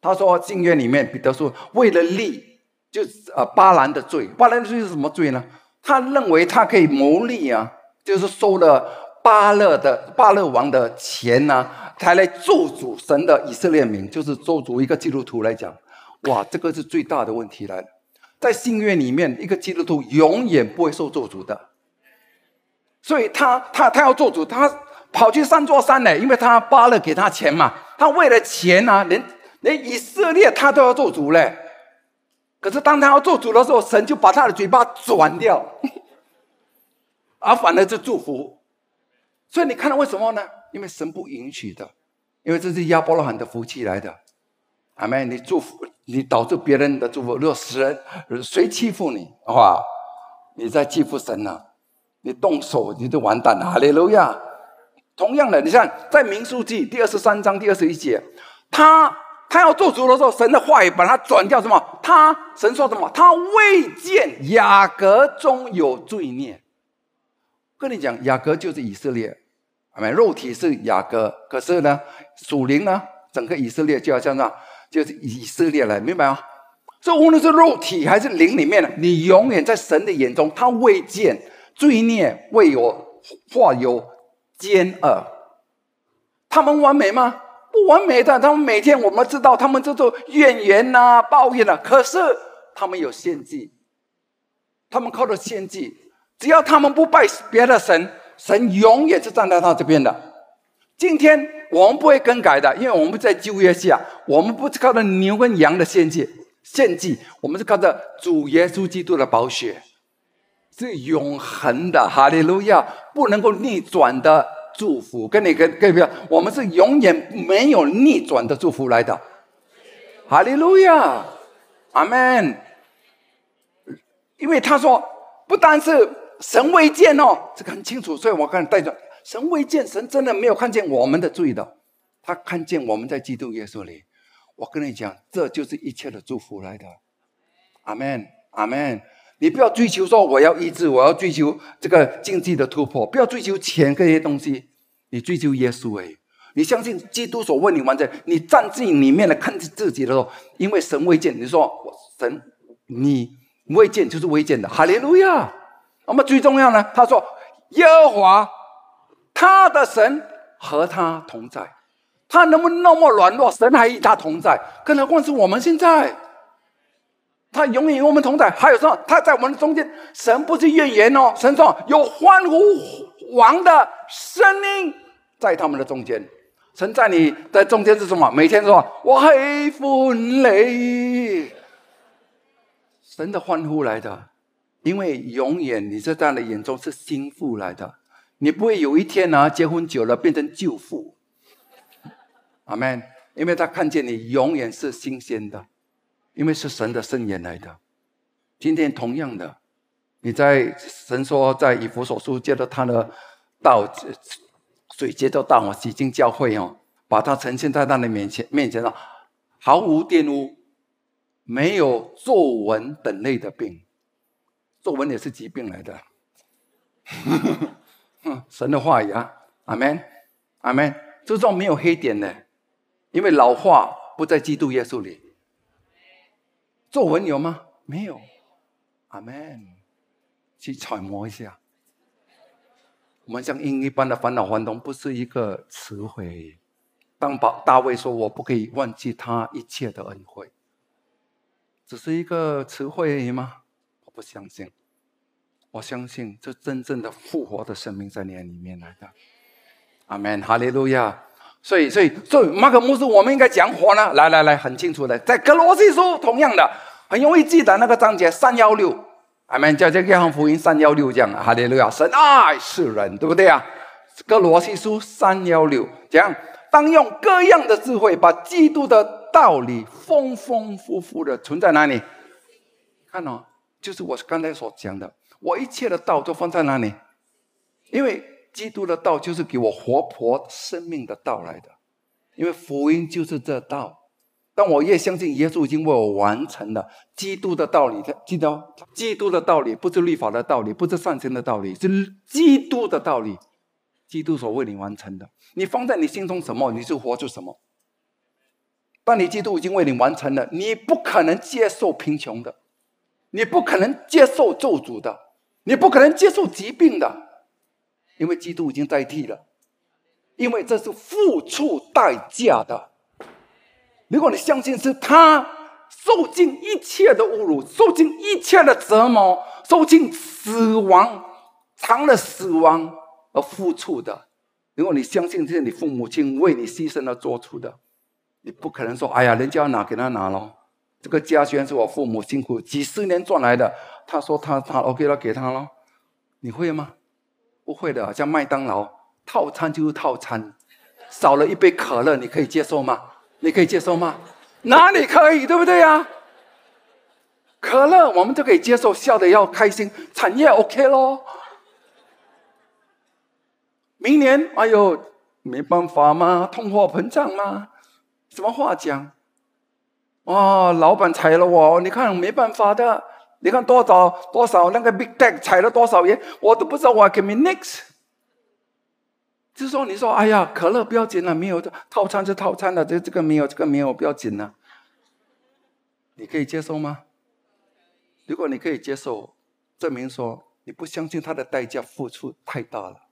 他说经约里面彼得说，为了利，就是呃巴兰的罪。巴兰的罪是什么罪呢？他认为他可以牟利啊，就是收了巴勒的巴勒王的钱呢，才来咒诅神的以色列民，就是做主一个基督徒来讲，哇，这个是最大的问题来了。在信约里面，一个基督徒永远不会受咒诅的。所以他他他要做主，他跑去上座山呢，因为他巴勒给他钱嘛。他为了钱啊，连连以色列他都要做主嘞。可是当他要做主的时候，神就把他的嘴巴转掉，而反而是祝福。所以你看到为什么呢？因为神不允许的，因为这是亚伯拉罕的福气来的。阿妹，你祝福你导致别人的祝福，若使人谁欺负你，哇，你在欺负神呢？你动手你就完蛋了，哈利路亚！同样的，你看在民数记第二十三章第二十一节，他他要做主的时候，神的话语把他转掉什么？他神说什么？他未见雅各中有罪孽。跟你讲，雅各就是以色列，没肉体是雅各，可是呢，属灵呢，整个以色列就要像那，就是以色列了，明白吗？所以无论是肉体还是灵里面呢，你永远在神的眼中，他未见。罪孽未有，化有奸恶，他们完美吗？不完美的，他们每天我们知道，他们这种怨言呐、抱怨呐、可是他们有献祭，他们靠着献祭，只要他们不拜别的神，神永远是站在他这边的。今天我们不会更改的，因为我们在旧约下，我们不是靠着牛跟羊的献祭，献祭，我们是靠着主耶稣基督的宝血，是永恒的，哈利路亚，不能够逆转的。祝福。跟你跟跟不要，我们是永远没有逆转的祝福来的，哈利路亚，阿门。因为他说，不单是神未见哦，这个很清楚，所以我刚才带着。神未见，神真的没有看见我们的罪的，他看见我们在基督耶稣里。我跟你讲，这就是一切的祝福来的。阿门，阿门。你不要追求说我要医治，我要追求这个经济的突破，不要追求钱这些东西，你追求耶稣哎。你相信基督所为你完成，你站在里面来看自己的时候，因为神未见，你说我神你未见就是未见的，哈利路亚。那么最重要呢？他说耶和华。他的神和他同在，他能不能那么软弱？神还与他同在，更何况是我们现在，他永远与我们同在。还有说他在我们中间，神不是怨言哦，神说有欢呼王的声音在他们的中间。神在你的中间是什么？每天说我喜欢你，神的欢呼来的，因为永远你在他的眼中是心腹来的。你不会有一天呢，结婚久了变成舅父，阿门。因为他看见你永远是新鲜的，因为是神的圣言来的。今天同样的，你在神说在以弗所书接着他的道，水接着道，洗净教会哦，把它呈现在他的面前面前上，毫无玷污，没有皱纹等类的病，皱纹也是疾病来的。神的话语啊，阿门，阿门。这种没有黑点的，因为老化不在基督耶稣里。皱纹有吗？没有，阿门。去揣摩一下。我们像英一般的烦恼烦痛，不是一个词汇。当把大卫说：“我不可以忘记他一切的恩惠。”只是一个词汇而已吗？我不相信。我相信这真正的复活的生命在你里面来的，阿门，哈利路亚。所以，所以，所以马可牧师，我们应该讲活呢？来来来，很清楚的，在格罗西书同样的，很容易记得那个章节三幺六，阿门，叫这约翰福音三幺六这样，哈利路亚，神爱世人，对不对啊？格罗西书三幺六讲，当用各样的智慧，把基督的道理丰丰富富的存在哪里？看哦，就是我刚才所讲的。我一切的道都放在哪里？因为基督的道就是给我活泼生命的道来的。因为福音就是这道。当我越相信耶稣已经为我完成了基督的道理，记得哦，基督的道理不是律法的道理，不是善行的道理，是基督的道理。基督所为你完成的，你放在你心中什么，你就活出什么。当你基督已经为你完成了，你不可能接受贫穷的，你不可能接受咒诅的。你不可能接受疾病的，因为基督已经代替了，因为这是付出代价的。如果你相信是他受尽一切的侮辱，受尽一切的折磨，受尽死亡，尝了死亡而付出的，如果你相信这是你父母亲为你牺牲而做出的，你不可能说：“哎呀，人家拿给他拿了，这个家虽然是我父母辛苦几十年赚来的。”他说他他 OK 了，给他了，你会吗？不会的，像麦当劳套餐就是套餐，少了一杯可乐，你可以接受吗？你可以接受吗？哪里可以，对不对呀？可乐我们都可以接受，笑的要开心，产业 OK 咯。明年哎呦，没办法嘛，通货膨胀嘛，什么话讲？哇，老板裁了我，你看没办法的。你看多少多少那个 big tech 踩了多少人，我都不知道我给 me next。就说，你说，哎呀，可乐不要紧了，没有套餐是套餐的，这这个没有，这个没有，不要紧了。你可以接受吗？如果你可以接受，证明说你不相信他的代价付出太大了。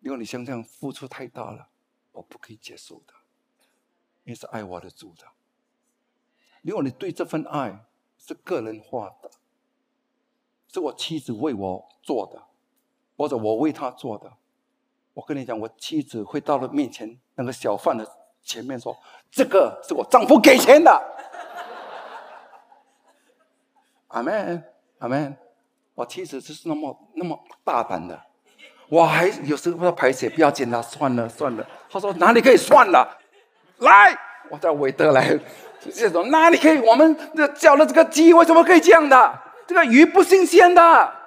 如果你相信付出太大了，我不可以接受的，因为是爱我的主的。如果你对这份爱是个人化的，是我妻子为我做的，或者我为她做的，我跟你讲，我妻子会到了面前那个小贩的前面说：“这个是我丈夫给钱的。” 阿门，阿门。我妻子就是那么那么大胆的。我还有时候排解，不要紧了，算了算了。他说哪里可以算了？来，我叫韦德来，这种哪里可以？我们这叫了这个鸡，为什么可以这样的？这个鱼不新鲜的。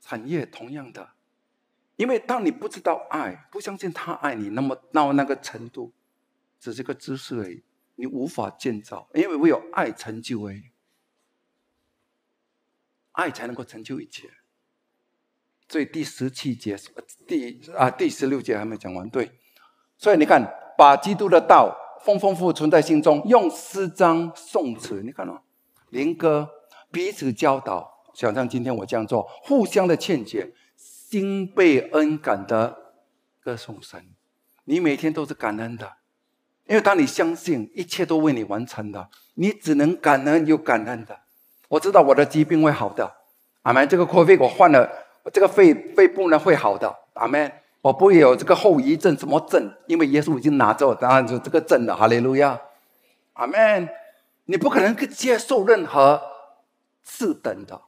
产业同样的，因为当你不知道爱，不相信他爱你，那么到那个程度，只是个知识而已，你无法建造，因为唯有爱成就而已。爱才能够成就一切。所以第十七节，第啊第十六节还没讲完。对，所以你看，把基督的道丰丰富存在心中，用诗章颂词，你看哦，灵歌彼此教导。想象今天我这样做，互相的劝解，心被恩感的歌颂神。你每天都是感恩的，因为当你相信一切都为你完成的，你只能感恩又感恩的。我知道我的疾病会好的，阿门。这个 COVID 我换了，这个肺肺部呢会好的，阿门。我不会有这个后遗症，什么症？因为耶稣已经拿走，当然就这个症了。哈利路亚，阿门。你不可能去接受任何次等的，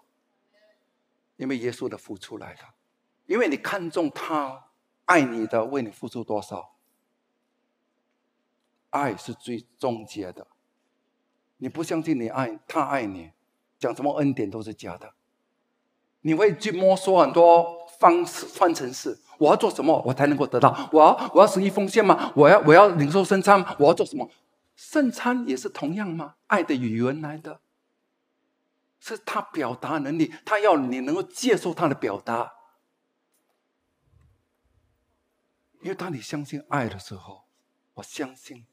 因为耶稣的付出来了，因为你看中他爱你的，为你付出多少，爱是最终结的。你不相信你爱他爱你。讲什么恩典都是假的，你会去摸索很多方式方程式。我要做什么，我才能够得到？我要我要十一奉献吗？我要我要领受圣餐吗？我要做什么？圣餐也是同样吗？爱的语言来的，是他表达能力，他要你能够接受他的表达。因为当你相信爱的时候，我相信，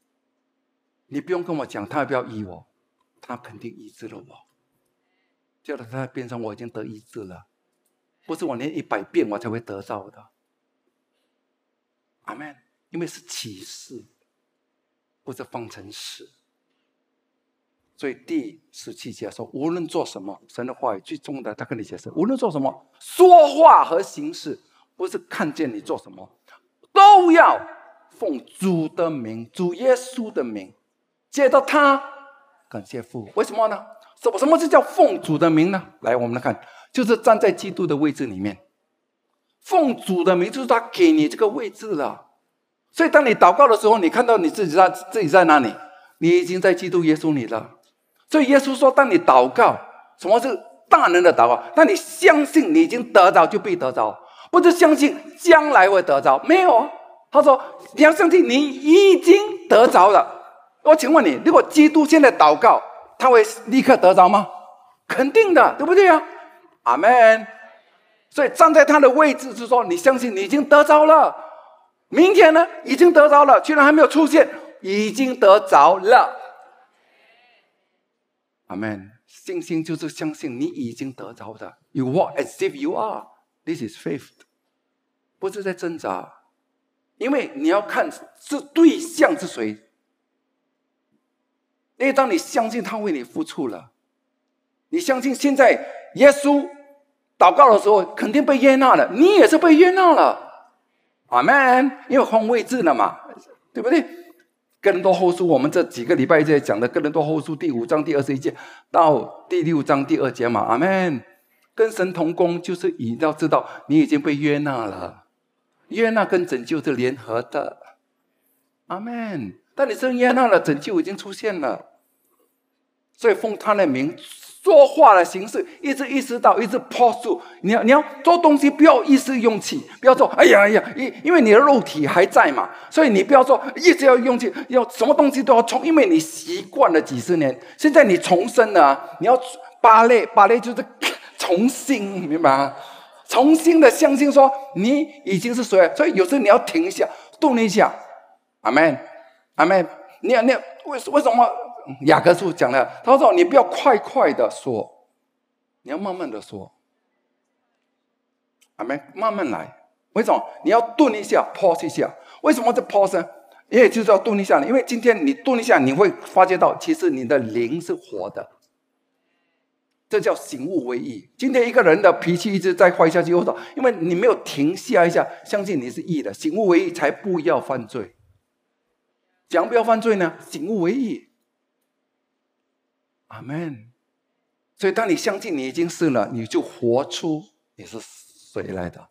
你不用跟我讲，他要不要医我，他肯定医治了我。叫他在边上，我已经得医治了，不是我念一百遍我才会得到的。阿门。因为是启示，不是方程式。所以第十七节说，无论做什么，神的话语最终的，他跟你解释，无论做什么，说话和行事，不是看见你做什么，都要奉主的名，主耶稣的名，接到他，感谢父。为什么呢？什么什么是叫奉主的名呢？来，我们来看，就是站在基督的位置里面，奉主的名就是他给你这个位置了。所以当你祷告的时候，你看到你自己在自己在哪里？你已经在基督耶稣里了。所以耶稣说，当你祷告，什么是大能的祷告？当你相信你已经得着，就必得着，不是相信将来会得着。没有，他说你要相信你已经得着了。我请问你，如果基督现在祷告？他会立刻得着吗？肯定的，对不对呀？阿门。所以站在他的位置，是说你相信你已经得着了。明天呢，已经得着了，居然还没有出现，已经得着了。阿门。信心就是相信你已经得着的。You walk as if you are. This is faith. 不是在挣扎，因为你要看是对象是谁。因为当你相信他为你付出了，你相信现在耶稣祷告的时候肯定被悦纳了，你也是被悦纳了，阿门。因为换位置了嘛，对不对？更多后书，我们这几个礼拜在讲的更多后书第五章第二十一节到第六章第二节嘛，阿门。跟神同工就是你要知道，你已经被悦纳了，悦纳跟拯救是联合的，阿门。但你真悦纳了，拯救已经出现了。所以奉他的名说话的形式，一直意识到，一直抛出。你要你要做东西，不要一时用气，不要说哎呀哎呀，因因为你的肉体还在嘛，所以你不要说一直要用气，要什么东西都要重，因为你习惯了几十年，现在你重生了，你要芭蕾，芭蕾就是重新，明白吗？重新的相信说你已经是谁，所以有时候你要停一下，动一下，阿门，阿门。你要你要为为什么？雅各书讲了，他说：“你不要快快的说，你要慢慢的说。”阿门，慢慢来。为什么？你要顿一下，pause 一下。为什么这 pause 呢？因为就是要顿一下，因为今天你顿一下，你会发觉到，其实你的灵是活的。这叫醒悟为义。今天一个人的脾气一直在坏下去，我说，因为你没有停下一下，相信你是义的，醒悟为义才不要犯罪。讲不要犯罪呢？醒悟为义。阿门。所以，当你相信你已经是了，你就活出你是谁来的。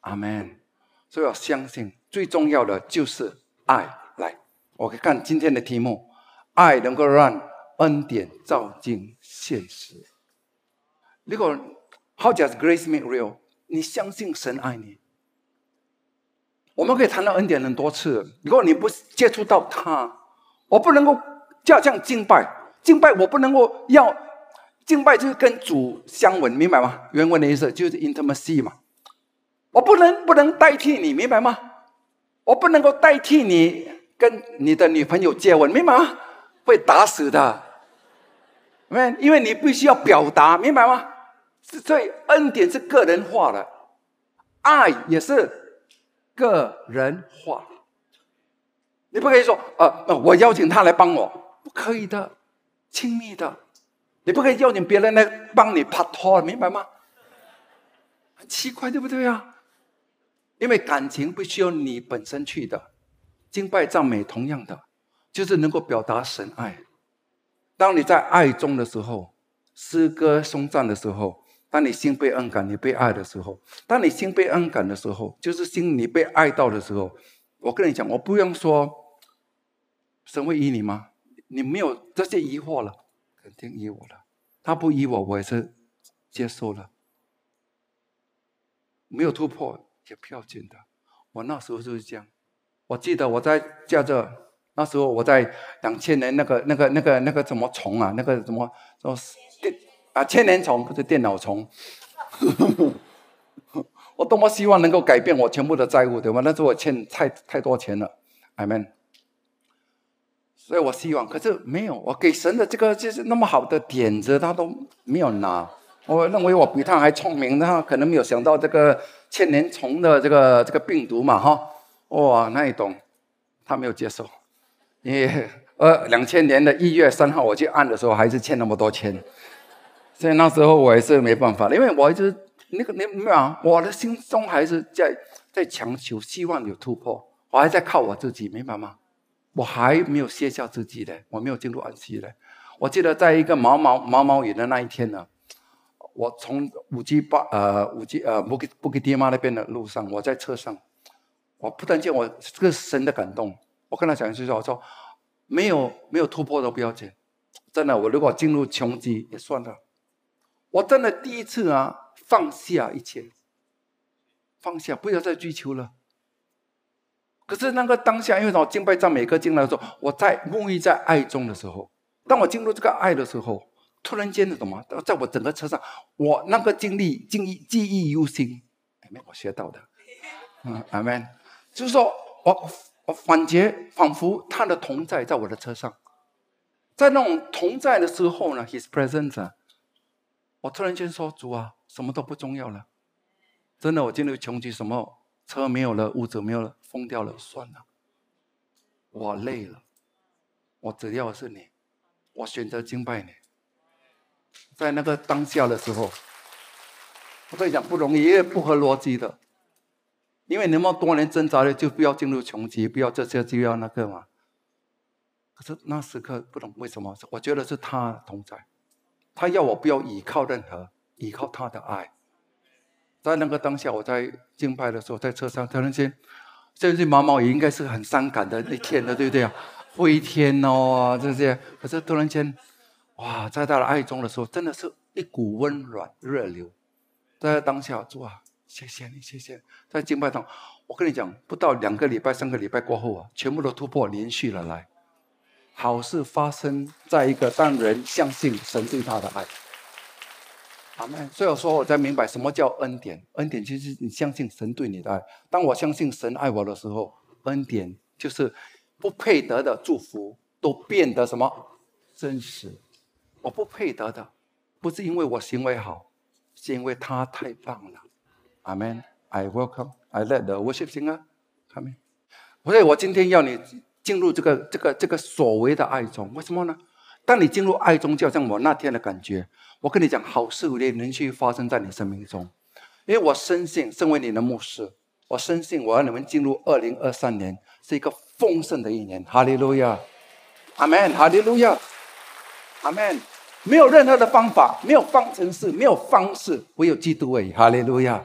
阿门。所以要相信，最重要的就是爱。来，我可以看今天的题目：爱能够让。恩典照进现实。如果 How does grace make real？你相信神爱你？我们可以谈到恩典很多次。如果你不接触到他，我不能够叫这样敬拜。敬拜我不能够要敬拜，就是跟主相吻，明白吗？原文的意思就是 intimacy 嘛。我不能不能代替你，明白吗？我不能够代替你跟你的女朋友接吻，明白吗？会打死的。因因为你必须要表达，明白吗？所以恩典是个人化的，爱也是个人化。你不可以说，呃，我邀请他来帮我，不可以的，亲密的。你不可以邀请别人来帮你拍拖，明白吗？很奇怪，对不对啊？因为感情不需要你本身去的，敬拜赞美同样的，就是能够表达神爱。当你在爱中的时候，诗歌颂赞的时候，当你心被恩感，你被爱的时候，当你心被恩感的时候，就是心你被爱到的时候。我跟你讲，我不用说神会依你吗？你没有这些疑惑了，肯定依我了。他不依我，我也是接受了。没有突破也不要紧的。我那时候就是这样。我记得我在叫做。那时候我在两千年那个那个那个那个什么虫啊，那个什么什么电啊千年虫不是电脑虫，我多么希望能够改变我全部的债务，对吗？那时候我欠太太多钱了，I mean，所以我希望，可是没有，我给神的这个就是那么好的点子，他都没有拿。我认为我比他还聪明，他可能没有想到这个千年虫的这个这个病毒嘛，哈，哇，那一种他没有接受。因为呃，两千年的一月三号我去按的时候，还是欠那么多钱，所以那时候我也是没办法因为我一直那个你没有，我的心中还是在在强求，希望有突破，我还在靠我自己，明白吗？我还没有卸下自己的，我没有进入安息的。我记得在一个毛毛毛毛雨的那一天呢，我从五 G 八呃五 G 呃布吉布吉爹妈那边的路上，我在车上，我不但见我这个神的感动。我跟他讲一句话，我说没有没有突破都不要紧，真的，我如果进入穷极也算了。我真的第一次啊，放下一切，放下，不要再追求了。可是那个当下，因为我敬拜赞美歌进来的时候，我在沐浴在爱中的时候，当我进入这个爱的时候，突然间的什么，在我整个车上，我那个经历、经忆、记忆犹新。阿门，我学到的，嗯，阿门，就是说我。我感觉仿佛他的同在在我的车上，在那种同在的时候呢，His presence，我突然间说：“主啊，什么都不重要了，真的，我进入穷极，什么车没有了，屋子没有了，疯掉了，算了，我累了，我只要是你，我选择敬拜你。”在那个当下的时候，我在讲不容易，也不合逻辑的。因为那么多年挣扎的，就不要进入穷极，不要这些，就要那个嘛。可是那时刻不懂为什么，我觉得是他同在，他要我不要依靠任何，依靠他的爱。在那个当下，我在敬拜的时候，在车上突然间，这些毛毛也应该是很伤感的一天的，对不对啊？灰天哦，这些。可是突然间，哇，在他的爱中的时候，真的是一股温暖热流，在当下，主啊。谢谢你，谢谢。在敬拜中，我跟你讲，不到两个礼拜、三个礼拜过后啊，全部都突破，连续了来。好事发生在一个让人相信神对他的爱。阿门。所以我说，我才明白什么叫恩典。恩典就是你相信神对你的爱。当我相信神爱我的时候，恩典就是不配得的祝福都变得什么真实。我不配得的，不是因为我行为好，是因为他太棒了。Amen. I welcome. I let the worship singer come in. 所以我今天要你进入这个这个这个所谓的爱中，为什么呢？当你进入爱中，就像我那天的感觉，我跟你讲，好事会连续发生在你生命中，因为我深信，身为你的牧师，我深信我要你们进入二零二三年是一个丰盛的一年。哈利路亚，阿门，哈利路亚，阿门。没有任何的方法，没有方程式，没有方式，唯有基督而已。哈利路亚，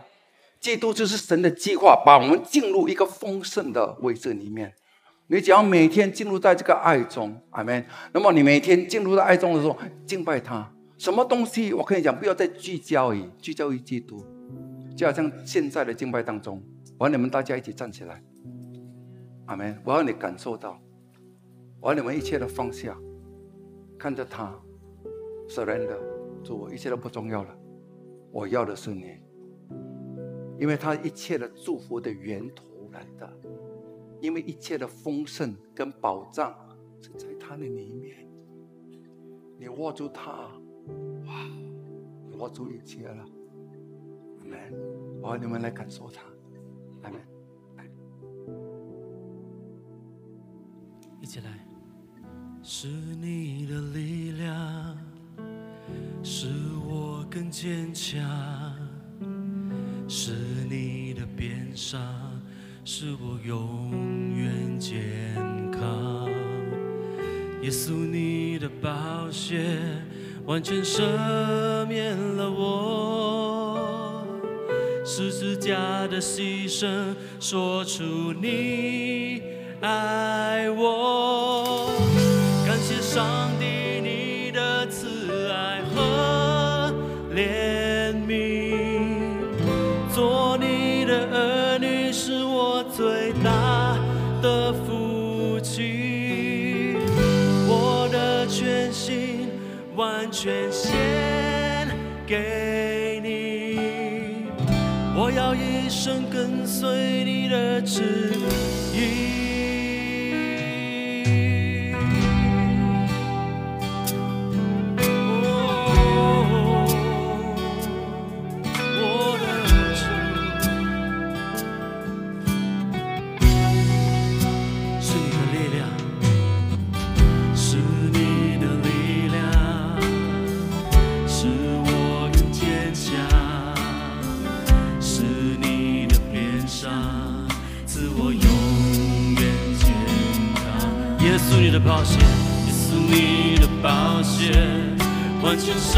基督就是神的计划，把我们进入一个丰盛的位置里面。你只要每天进入在这个爱中，阿门。那么你每天进入到爱中的时候，敬拜他，什么东西？我跟你讲，不要再聚焦于聚焦于基督，就好像现在的敬拜当中，我要你们大家一起站起来，阿门。我要你感受到，我要你们一切的放下，看着他，surrender，主，我一切都不重要了，我要的是你，因为他一切的祝福的源头来的。因为一切的丰盛跟保障是在他的里面，你握住它，哇，你握住一切了，阿门！我要你们来感受它，阿门！来，一起来。是你的力量，使我更坚强；是你的鞭伤，使我永远健康。耶稣，你的宝血完全赦免了我，十字架的牺牲说出你爱我。感谢上全献给你，我要一生跟随你的旨意。的保险，也是，你的保险。换全赦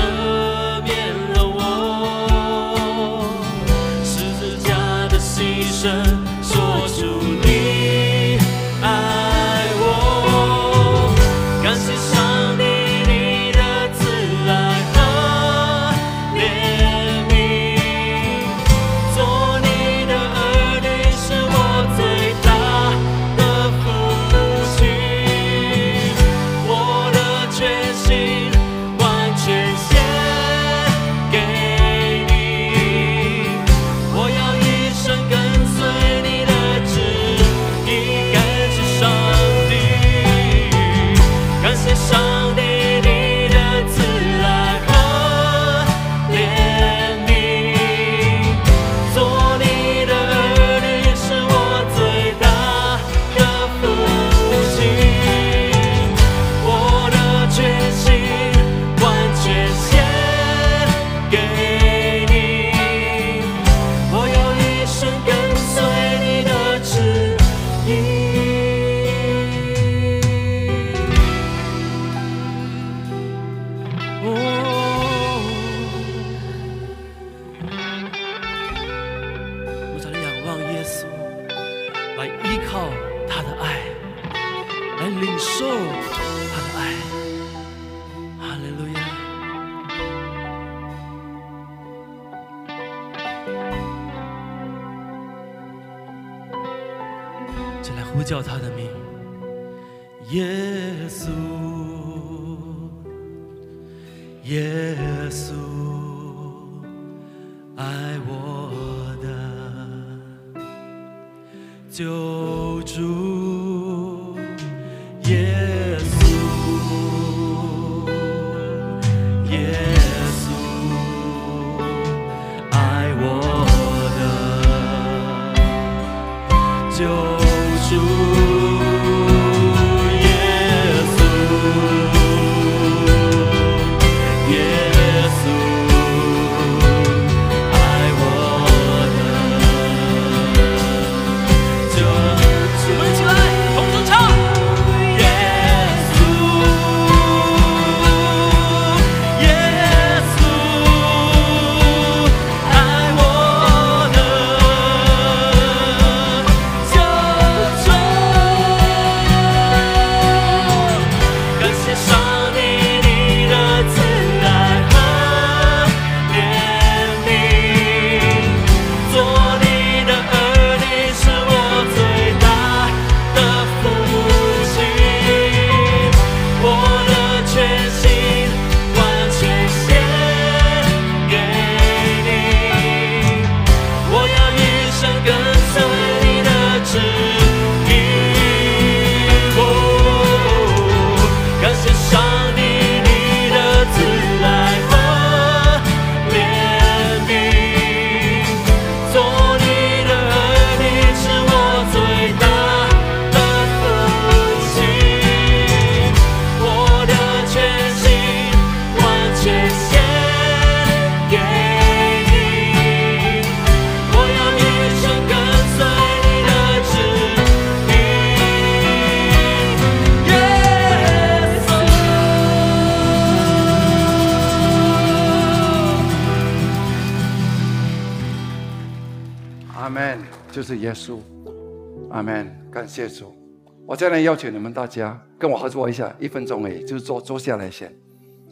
邀请你们大家跟我合作一下，一分钟而已，就是坐坐下来先。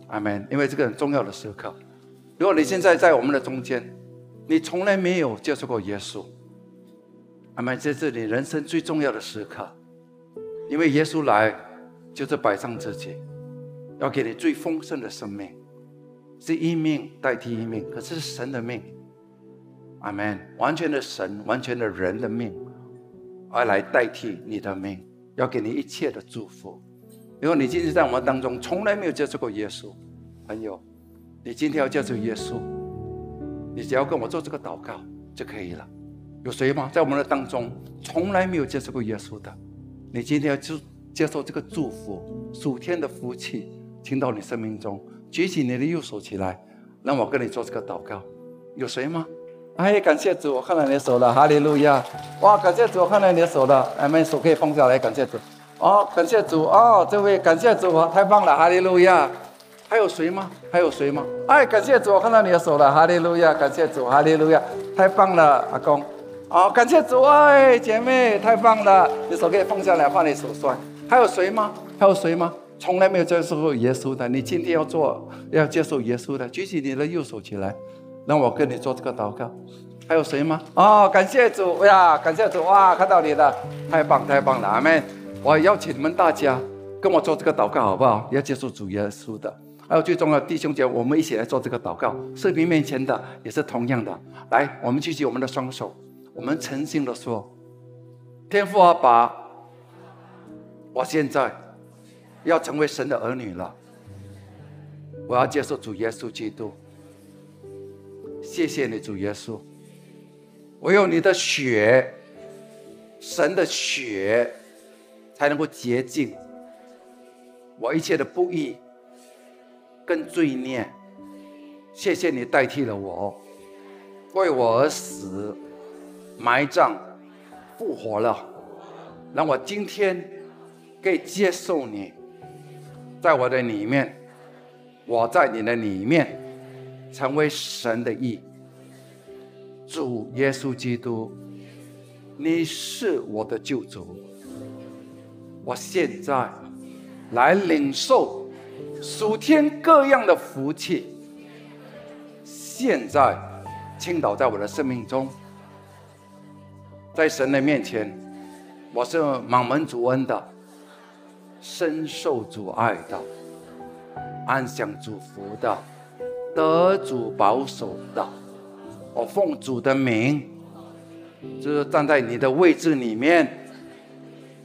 阿门，因为这个很重要的时刻。如果你现在在我们的中间，你从来没有接触过耶稣，阿门，这是你人生最重要的时刻，因为耶稣来就是摆上自己，要给你最丰盛的生命，是一命代替一命，可是是神的命。阿门，完全的神，完全的人的命，而来代替你的命，要给你一切的祝福。如果你今天在我们当中从来没有接触过耶稣，朋友，你今天要接触耶稣，你只要跟我做这个祷告就可以了。有谁吗？在我们的当中从来没有接触过耶稣的，你今天要接接受这个祝福，属天的福气进到你生命中，举起你的右手起来，让我跟你做这个祷告。有谁吗？哎，感谢主，我看到你的手了，哈利路亚！哇，感谢主，我看到你的手了，哎，们手可以放下来，感谢主。哦，感谢主，哦，这位感谢主，太棒了，哈利路亚！还有谁吗？还有谁吗？哎，感谢主，我看到你的手了，哈利路亚！感谢主，哈利路亚！太棒了，阿公。哦，感谢主，哎，姐妹，太棒了，你手可以放下来，放你手上。还有谁吗？还有谁吗？从来没有接受过耶稣的，你今天要做，要接受耶稣的，举起你的右手起来。让我跟你做这个祷告，还有谁吗？哦，感谢主呀，感谢主哇，看到你了，太棒太棒了，阿妹，我邀请你们大家跟我做这个祷告好不好？要接受主耶稣的，还有最重要弟兄姐，我们一起来做这个祷告。视频面前的也是同样的，来，我们举起我们的双手，我们诚心的说，天父阿爸，我现在要成为神的儿女了，我要接受主耶稣基督。谢谢你，主耶稣，我用你的血，神的血，才能够洁净我一切的不义跟罪孽。谢谢你代替了我，为我而死，埋葬，复活了，让我今天可以接受你，在我的里面，我在你的里面。成为神的义，主耶稣基督，你是我的救主。我现在来领受属天各样的福气，现在倾倒在我的生命中，在神的面前，我是满门主恩的，深受主爱的，安享主福的。得主保守的，我奉主的名，就是站在你的位置里面。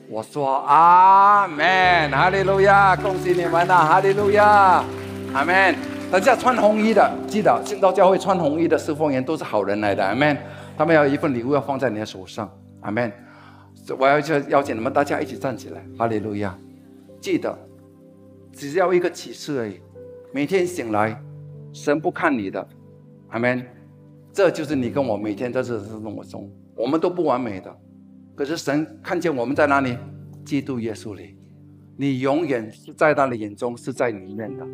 我说阿门，哈利路亚，恭喜你们呐，哈利路亚，阿门。等下穿红衣的，记得信道教会穿红衣的侍奉员都是好人来的，阿门。他们要一份礼物要放在你的手上，阿门。我要邀邀请你们大家一起站起来，哈利路亚！记得，只要一个启示而已。每天醒来，神不看你的，阿门。这就是你跟我每天在这生活中，我们都不完美的，可是神看见我们在哪里？基督耶稣里，你永远是在他的眼中是在里面的。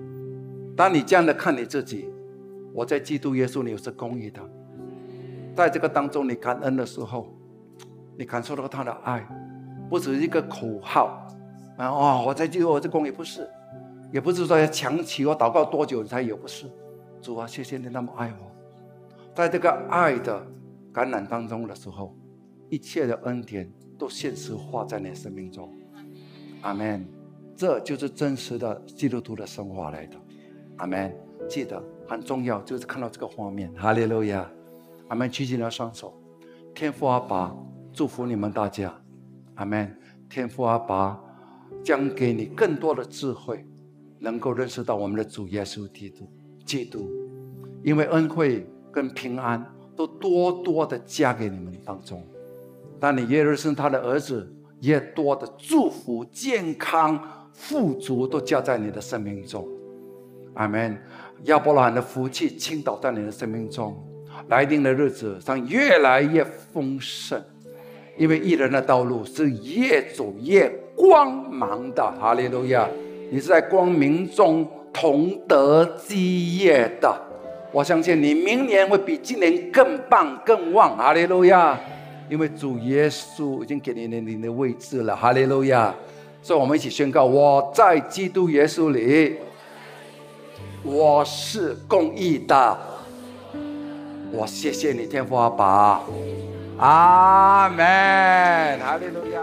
当你这样的看你自己，我在基督耶稣里是公义的，在这个当中你感恩的时候，你感受到他的爱，不止一个口号啊！哦，我在基督，我在公义，不是，也不是说要强求我祷告多久才有，不是。主啊，谢谢你那么爱我。在这个爱的感染当中的时候，一切的恩典都现实化在你生命中。阿门。这就是真实的基督徒的生活来的。阿门。记得很重要，就是看到这个画面。哈利路亚。阿门。举起了双手。天父阿爸，祝福你们大家。阿门。天父阿爸，将给你更多的智慧，能够认识到我们的主耶稣基督。基督，因为恩惠。跟平安都多多的加给你们当中，当你越认识他的儿子，越多的祝福、健康、富足都加在你的生命中。阿门。亚伯拉罕的福气倾倒在你的生命中，来临的日子将越来越丰盛，因为艺人的道路是越走越光芒的。哈利路亚！你是在光明中同得基业的。我相信你明年会比今年更棒、更旺，哈利路亚！因为主耶稣已经给你了你的位置了，哈利路亚！所以，我们一起宣告：我在基督耶稣里，我是公义的。我谢谢你，天父阿爸，阿门，哈利路亚。